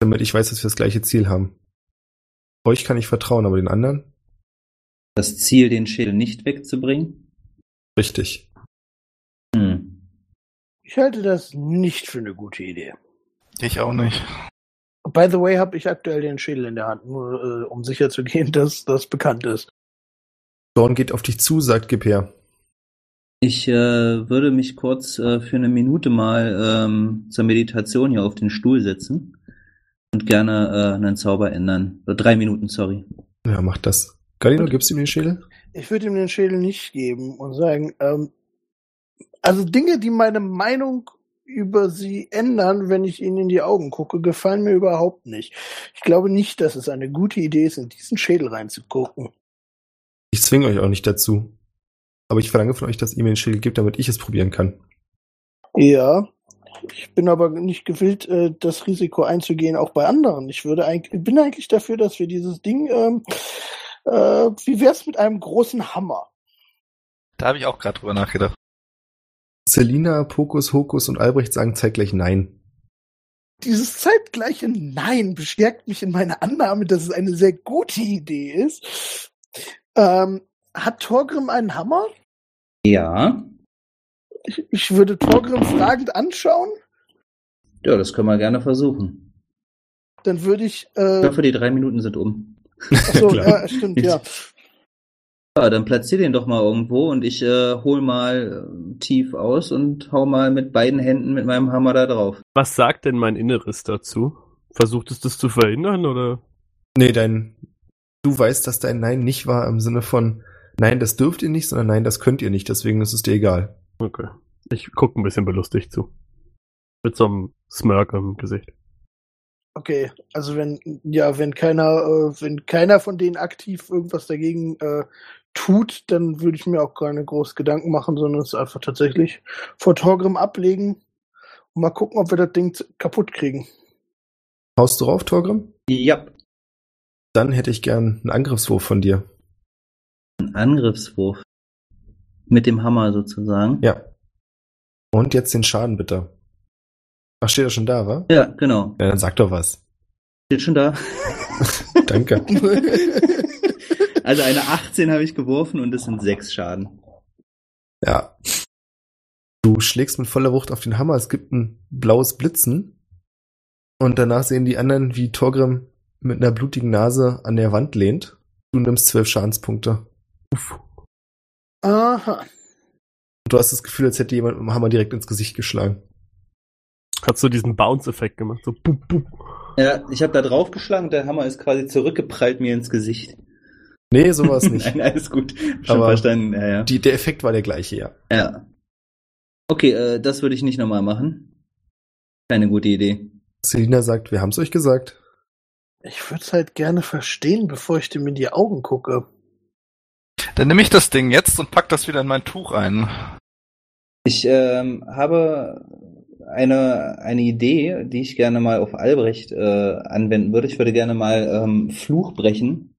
Damit ich weiß, dass wir das gleiche Ziel haben. Euch kann ich vertrauen, aber den anderen? Das Ziel, den Schädel nicht wegzubringen? Richtig. Hm. Ich halte das nicht für eine gute Idee. Ich auch nicht. By the way, habe ich aktuell den Schädel in der Hand, nur äh, um sicher zu gehen, dass das bekannt ist. Dorn geht auf dich zu, sagt Gib her. Ich äh, würde mich kurz äh, für eine Minute mal ähm, zur Meditation hier auf den Stuhl setzen und gerne äh, einen Zauber ändern. Oder drei Minuten, sorry. Ja, macht das. Galino, gibst du ihm den Schädel? Ich würde ihm den Schädel nicht geben und sagen, ähm, also Dinge, die meine Meinung über sie ändern, wenn ich ihnen in die Augen gucke, gefallen mir überhaupt nicht. Ich glaube nicht, dass es eine gute Idee ist, in diesen Schädel reinzugucken. Ich zwinge euch auch nicht dazu. Aber ich verlange von euch, dass ihr mir den Schädel gebt, damit ich es probieren kann. Ja, ich bin aber nicht gewillt, äh, das Risiko einzugehen, auch bei anderen. Ich würde eigentlich, bin eigentlich dafür, dass wir dieses Ding, ähm, äh, wie wär's mit einem großen Hammer? Da habe ich auch gerade drüber nachgedacht. Selina, Pokus, Hokus und Albrecht sagen zeitgleich Nein. Dieses zeitgleiche Nein bestärkt mich in meiner Annahme, dass es eine sehr gute Idee ist. Ähm, hat Torgrim einen Hammer? Ja. Ich, ich würde Torgrim fragend anschauen. Ja, das können wir gerne versuchen. Dann würde ich. Ich Äh, hoffe, die drei Minuten sind um. achso, ja, stimmt, ja. Ja, dann platzier den doch mal irgendwo und ich äh, hol mal äh, tief aus und hau mal mit beiden Händen mit meinem Hammer da drauf. Was sagt denn mein Inneres dazu? Versucht es das zu verhindern oder? Nee, dein. Du weißt, dass dein Nein nicht war im Sinne von Nein, das dürft ihr nicht, sondern Nein, das könnt ihr nicht, deswegen ist es dir egal. Okay. Ich gucke ein bisschen belustigt zu. Mit so einem Smirk im Gesicht. Okay, also wenn, ja, wenn keiner, äh, wenn keiner von denen aktiv irgendwas dagegen äh, tut, dann würde ich mir auch keine groß Gedanken machen, sondern es einfach tatsächlich vor Torgrim ablegen und mal gucken, ob wir das Ding kaputt kriegen. Haust du drauf, Torgrim? Ja. Dann hätte ich gern einen Angriffswurf von dir. Ein Angriffswurf. Mit dem Hammer sozusagen. Ja. Und jetzt den Schaden bitte. Ach, steht er schon da, wa? Ja, genau. Ja, dann sag doch was. Steht schon da. Danke. Also eine 18 habe ich geworfen und es sind sechs Schaden. Ja. Du schlägst mit voller Wucht auf den Hammer, es gibt ein blaues Blitzen. Und danach sehen die anderen, wie Torgrim mit einer blutigen Nase an der Wand lehnt. Du nimmst zwölf Schadenspunkte. Uff. Aha. Und du hast das Gefühl, als hätte jemand mit dem Hammer direkt ins Gesicht geschlagen. Hat so diesen Bounce-Effekt gemacht. So bup, bup. Ja, ich habe da draufgeschlagen und der Hammer ist quasi zurückgeprallt mir ins Gesicht. Nee, sowas nicht. Nein, alles gut. Schon Aber verstanden. Ja, ja. Die, der Effekt war der gleiche, ja. ja. Okay, äh, das würde ich nicht nochmal machen. Keine gute Idee. Selina sagt, wir haben's euch gesagt. Ich würde es halt gerne verstehen, bevor ich dem in die Augen gucke. Dann nehme ich das Ding jetzt und pack das wieder in mein Tuch ein. Ich ähm, habe eine, eine Idee, die ich gerne mal auf Albrecht äh, anwenden würde. Ich würde gerne mal ähm, Fluch brechen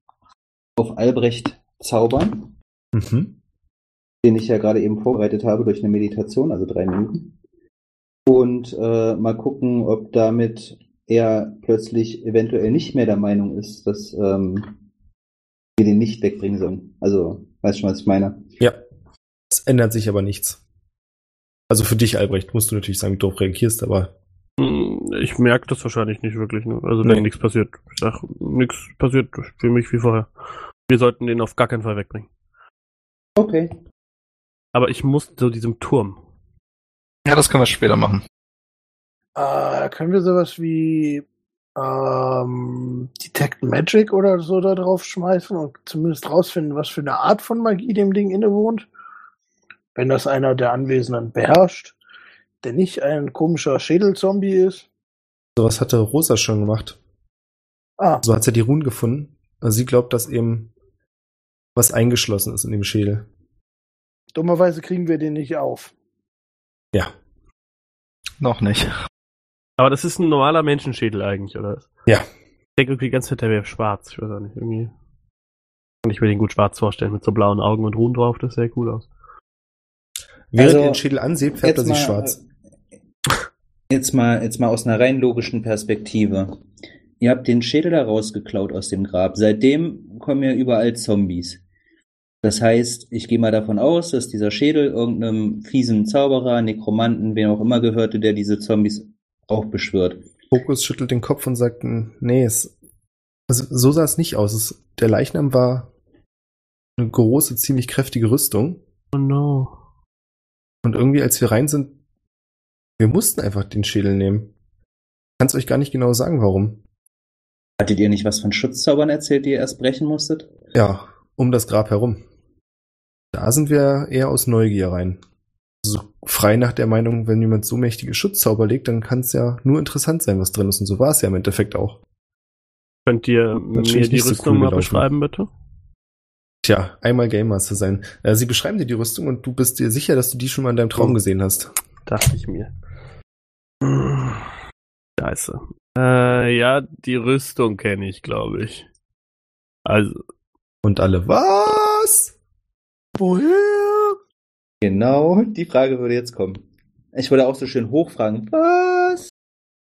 auf Albrecht zaubern, Mhm. den ich ja gerade eben vorbereitet habe durch eine Meditation, also drei Minuten. Und äh, mal gucken, ob damit er plötzlich eventuell nicht mehr der Meinung ist, dass ähm, wir den nicht wegbringen sollen. Also, weißt schon, was ich meine? Ja. Es ändert sich aber nichts. Also für dich, Albrecht, musst du natürlich sagen, wie du doof reagierst, aber Hm, Ich merke das wahrscheinlich nicht wirklich. Ne? Also Nee. wenn nichts passiert. Ich sag, nichts passiert für mich wie vorher. Wir sollten den auf gar keinen Fall wegbringen. Okay. Aber ich muss zu diesem Turm. Ja, das können wir später machen. Äh, können wir sowas wie ähm, Detect Magic oder so da drauf schmeißen und zumindest rausfinden, was für eine Art von Magie dem Ding innewohnt? Wenn das einer der Anwesenden beherrscht, der nicht ein komischer Schädelzombie ist. sowas hatte Rosa schon gemacht. Ah, So hat sie die Runen gefunden. Also sie glaubt, dass eben was eingeschlossen ist in dem Schädel. dummerweise kriegen wir den nicht auf. Ja. Noch nicht. Aber das ist ein normaler Menschenschädel eigentlich, oder? Ja. Ich denke irgendwie die ganze Zeit, der wäre schwarz. Ich weiß auch nicht. Irgendwie. Kann ich mir den gut schwarz vorstellen, mit so blauen Augen und Ruhen drauf. Das sähe cool aus. Während Also, ihr den Schädel anseht, färbt er sich mal, schwarz. äh, Jetzt mal, jetzt mal aus einer rein logischen Perspektive. Ihr habt den Schädel da rausgeklaut aus dem Grab. Seitdem kommen ja überall Zombies. Das heißt, ich gehe mal davon aus, dass dieser Schädel irgendeinem fiesen Zauberer, Nekromanten, wem auch immer gehörte, der diese Zombies auch beschwört. Fokus schüttelt den Kopf und sagt, nee, es, also so sah es nicht aus. Es, der Leichnam war eine große, ziemlich kräftige Rüstung. Oh no. Und irgendwie, als wir rein sind, wir mussten einfach den Schädel nehmen. Ich kann es euch gar nicht genau sagen, warum. Hattet ihr nicht was von Schutzzaubern erzählt, die ihr erst brechen musstet? Ja, um das Grab herum. Da sind wir eher aus Neugier rein. So frei nach der Meinung, wenn jemand so mächtige Schutzzauber legt, dann kann es ja nur interessant sein, was drin ist. Und so war es ja im Endeffekt auch. Könnt ihr mir die nicht so Rüstung cool mal gelaufen. beschreiben, bitte? Tja, einmal Game Master sein. Äh, sie beschreiben dir die Rüstung und du bist dir sicher, dass du die schon mal in deinem Traum Oh. gesehen hast. Dachte ich mir. Scheiße. Äh, ja, die Rüstung kenne ich, glaube ich. Also, Und alle, was? Woher? Genau, die Frage würde jetzt kommen. Ich würde auch so schön hochfragen. Was?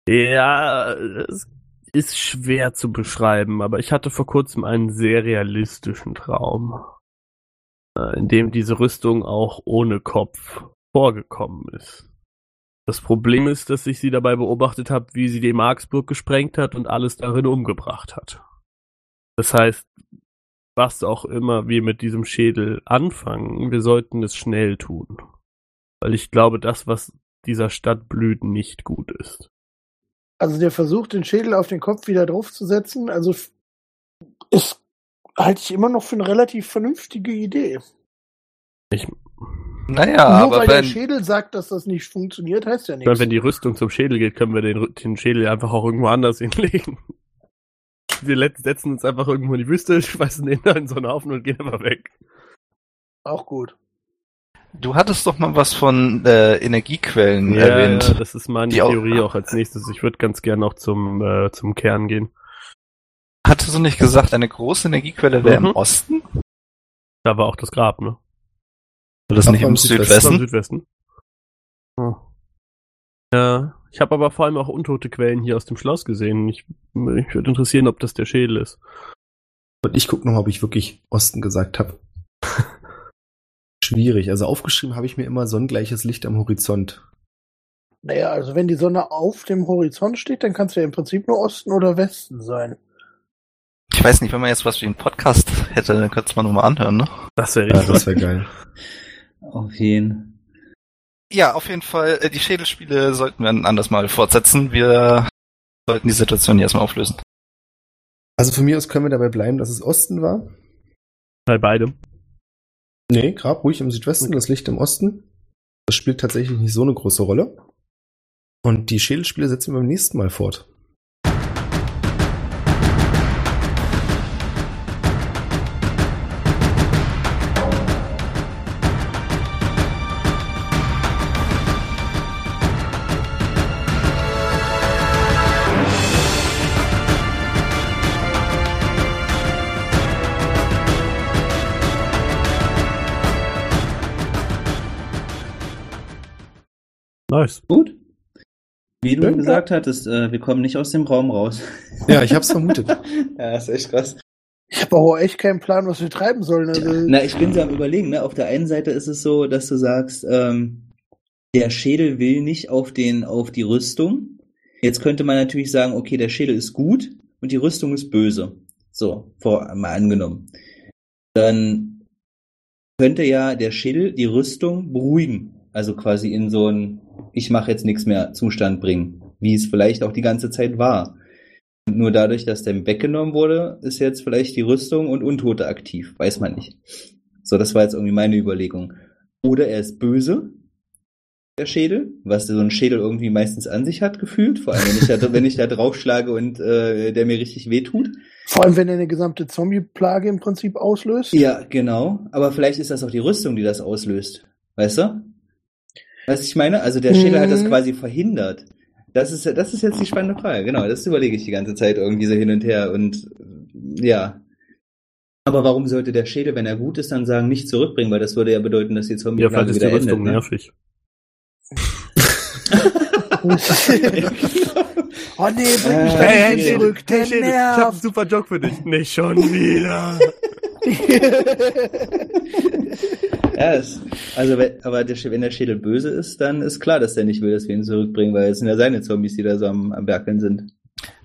ja, es ist schwer zu beschreiben, aber ich hatte vor kurzem einen sehr realistischen Traum, äh, in dem diese Rüstung auch ohne Kopf vorgekommen ist. Das Problem ist, dass ich sie dabei beobachtet habe, wie sie die Marksburg gesprengt hat und alles darin umgebracht hat. Das heißt, was auch immer wir mit diesem Schädel anfangen, wir sollten es schnell tun. Weil ich glaube, das, was dieser Stadt blüht, nicht gut ist. Also der Versuch, den Schädel auf den Kopf wieder draufzusetzen, also ist halte ich immer noch für eine relativ vernünftige Idee. Ich, Naja, Nur aber weil der wenn, Schädel sagt, dass das nicht funktioniert, heißt ja ich meine, nichts. wenn die Rüstung zum Schädel geht, können wir den, den Schädel einfach auch irgendwo anders hinlegen. Wir setzen uns einfach irgendwo in die Wüste, schmeißen den da in so einen Haufen und gehen einfach weg. Auch gut. du hattest doch mal was von äh, Energiequellen erwähnt. ja, das ist meine Die auch- Theorie auch als nächstes. Ich würde ganz gerne auch zum, äh, zum Kern gehen. Hattest du nicht gesagt, eine große Energiequelle wäre Mhm. im Osten? Da war auch das Grab, ne? Oder das Ach, nicht im Südwesten. War Südwesten? Südwesten. Oh. Ja, ich habe aber vor allem auch untote Quellen hier aus dem Schloss gesehen. Ich, mich würde interessieren, ob das der Schädel ist. Und ich guck noch mal, ob ich wirklich Osten gesagt habe. Schwierig. Also aufgeschrieben habe ich mir immer sonnengleiches Licht am Horizont. Naja, also wenn die Sonne auf dem Horizont steht, dann kann es ja im Prinzip nur Osten oder Westen sein. Ich weiß nicht, wenn man jetzt was wie einen Podcast hätte, dann könnte es man nochmal anhören, ne? Das wäre Ja, richtig. das wäre geil. Auf jeden. Ja, auf jeden Fall, äh, die Schädelspiele sollten wir ein anderes Mal fortsetzen. Wir sollten die Situation hier erstmal auflösen. Also von mir aus können wir dabei bleiben, dass es Osten war. Bei beidem. Nee, Grab ruhig im Südwesten, das Licht im Osten. Das spielt tatsächlich nicht so eine große Rolle. Und die Schädelspiele setzen wir beim nächsten Mal fort. Nice. Gut. Wie du Ja. gesagt hattest, äh, wir kommen nicht aus dem Raum raus. Ja, ich hab's vermutet. ja, ist echt krass. Ich habe auch echt keinen Plan, was wir treiben sollen. Also, Na, ich bin so am überlegen, ne? Auf der einen Seite ist es so, dass du sagst, ähm, der Schädel will nicht auf den, auf die Rüstung. Jetzt könnte man natürlich sagen, okay, der Schädel ist gut und die Rüstung ist böse. So, vor, mal angenommen. Dann könnte ja der Schädel die Rüstung beruhigen. Also quasi in so ein Ich mache jetzt nichts mehr Zustand bringen. Wie es vielleicht auch die ganze Zeit war. Und nur dadurch, dass der weggenommen wurde, ist jetzt vielleicht die Rüstung und Untote aktiv. Weiß man nicht. So, das war jetzt irgendwie meine Überlegung. Oder er ist böse, der Schädel, was so ein Schädel irgendwie meistens an sich hat, gefühlt. Vor allem, wenn ich da, wenn ich da draufschlage und äh, der mir richtig wehtut. vor allem, wenn er eine gesamte Zombie-Plage im Prinzip auslöst. Ja, genau. Aber vielleicht ist das auch die Rüstung, die das auslöst. Weißt du? Was ich meine? Also der Schädel hat das Mhm. quasi verhindert. Das ist, das ist jetzt die spannende Frage. Genau, das überlege ich die ganze Zeit irgendwie so hin und her und äh, ja. Aber warum sollte der Schädel, wenn er gut ist, dann sagen, nicht zurückbringen? Weil das würde ja bedeuten, dass die Ja, Zombie-Plage vielleicht ist die wieder Rüstung endet. Ne? nervig. oh nee, bring mich Äh, hey, nicht hey, zurück. Der Schädel, ich hab einen super Joke für dich. Nicht schon wieder. Ja, es, also wenn, aber der, wenn der Schädel böse ist, dann ist klar, dass der nicht will, dass wir ihn zurückbringen, weil es sind ja seine Zombies, die da so am, am Werkeln sind.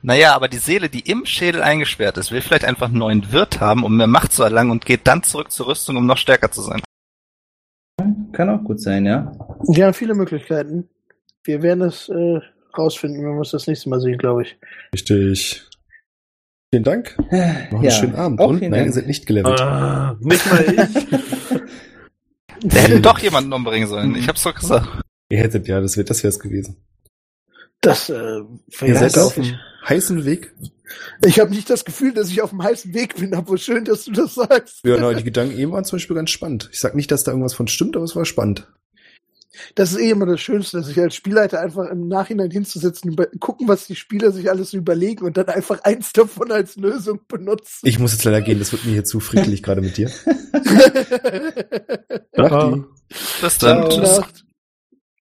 Naja, aber die Seele, die im Schädel eingesperrt ist, will vielleicht einfach einen neuen Wirt haben, um mehr Macht zu erlangen und geht dann zurück zur Rüstung, um noch stärker zu sein. Kann auch gut sein, ja. Wir haben viele Möglichkeiten. Wir werden es äh, rausfinden, wenn wir uns das nächste Mal sehen, glaube ich. Richtig. Vielen Dank. Noch einen Ja, schönen Abend. Auch Und? Nein, ihr Dank. seid nicht gelevelt. Ah, nicht mal ich. Der hätte doch jemanden umbringen sollen. Ich hab's doch gesagt. Ihr hättet ja, das wäre das wär's gewesen. Das äh, Ihr wäre seid auf dem heißen Weg. Ich habe nicht das Gefühl, dass ich auf dem heißen Weg bin, aber schön, dass du das sagst. Ja, na, die Gedanken eben waren zum Beispiel ganz spannend. Ich sag nicht, dass da irgendwas von stimmt, aber es war spannend. Das ist eh immer das Schönste, sich als Spielleiter einfach im Nachhinein hinzusetzen, über, gucken, was die Spieler sich alles überlegen und dann einfach eins davon als Lösung benutzen. Ich muss jetzt leider gehen, das wird mir hier zu friedlich gerade mit dir. Ciao. Mach die.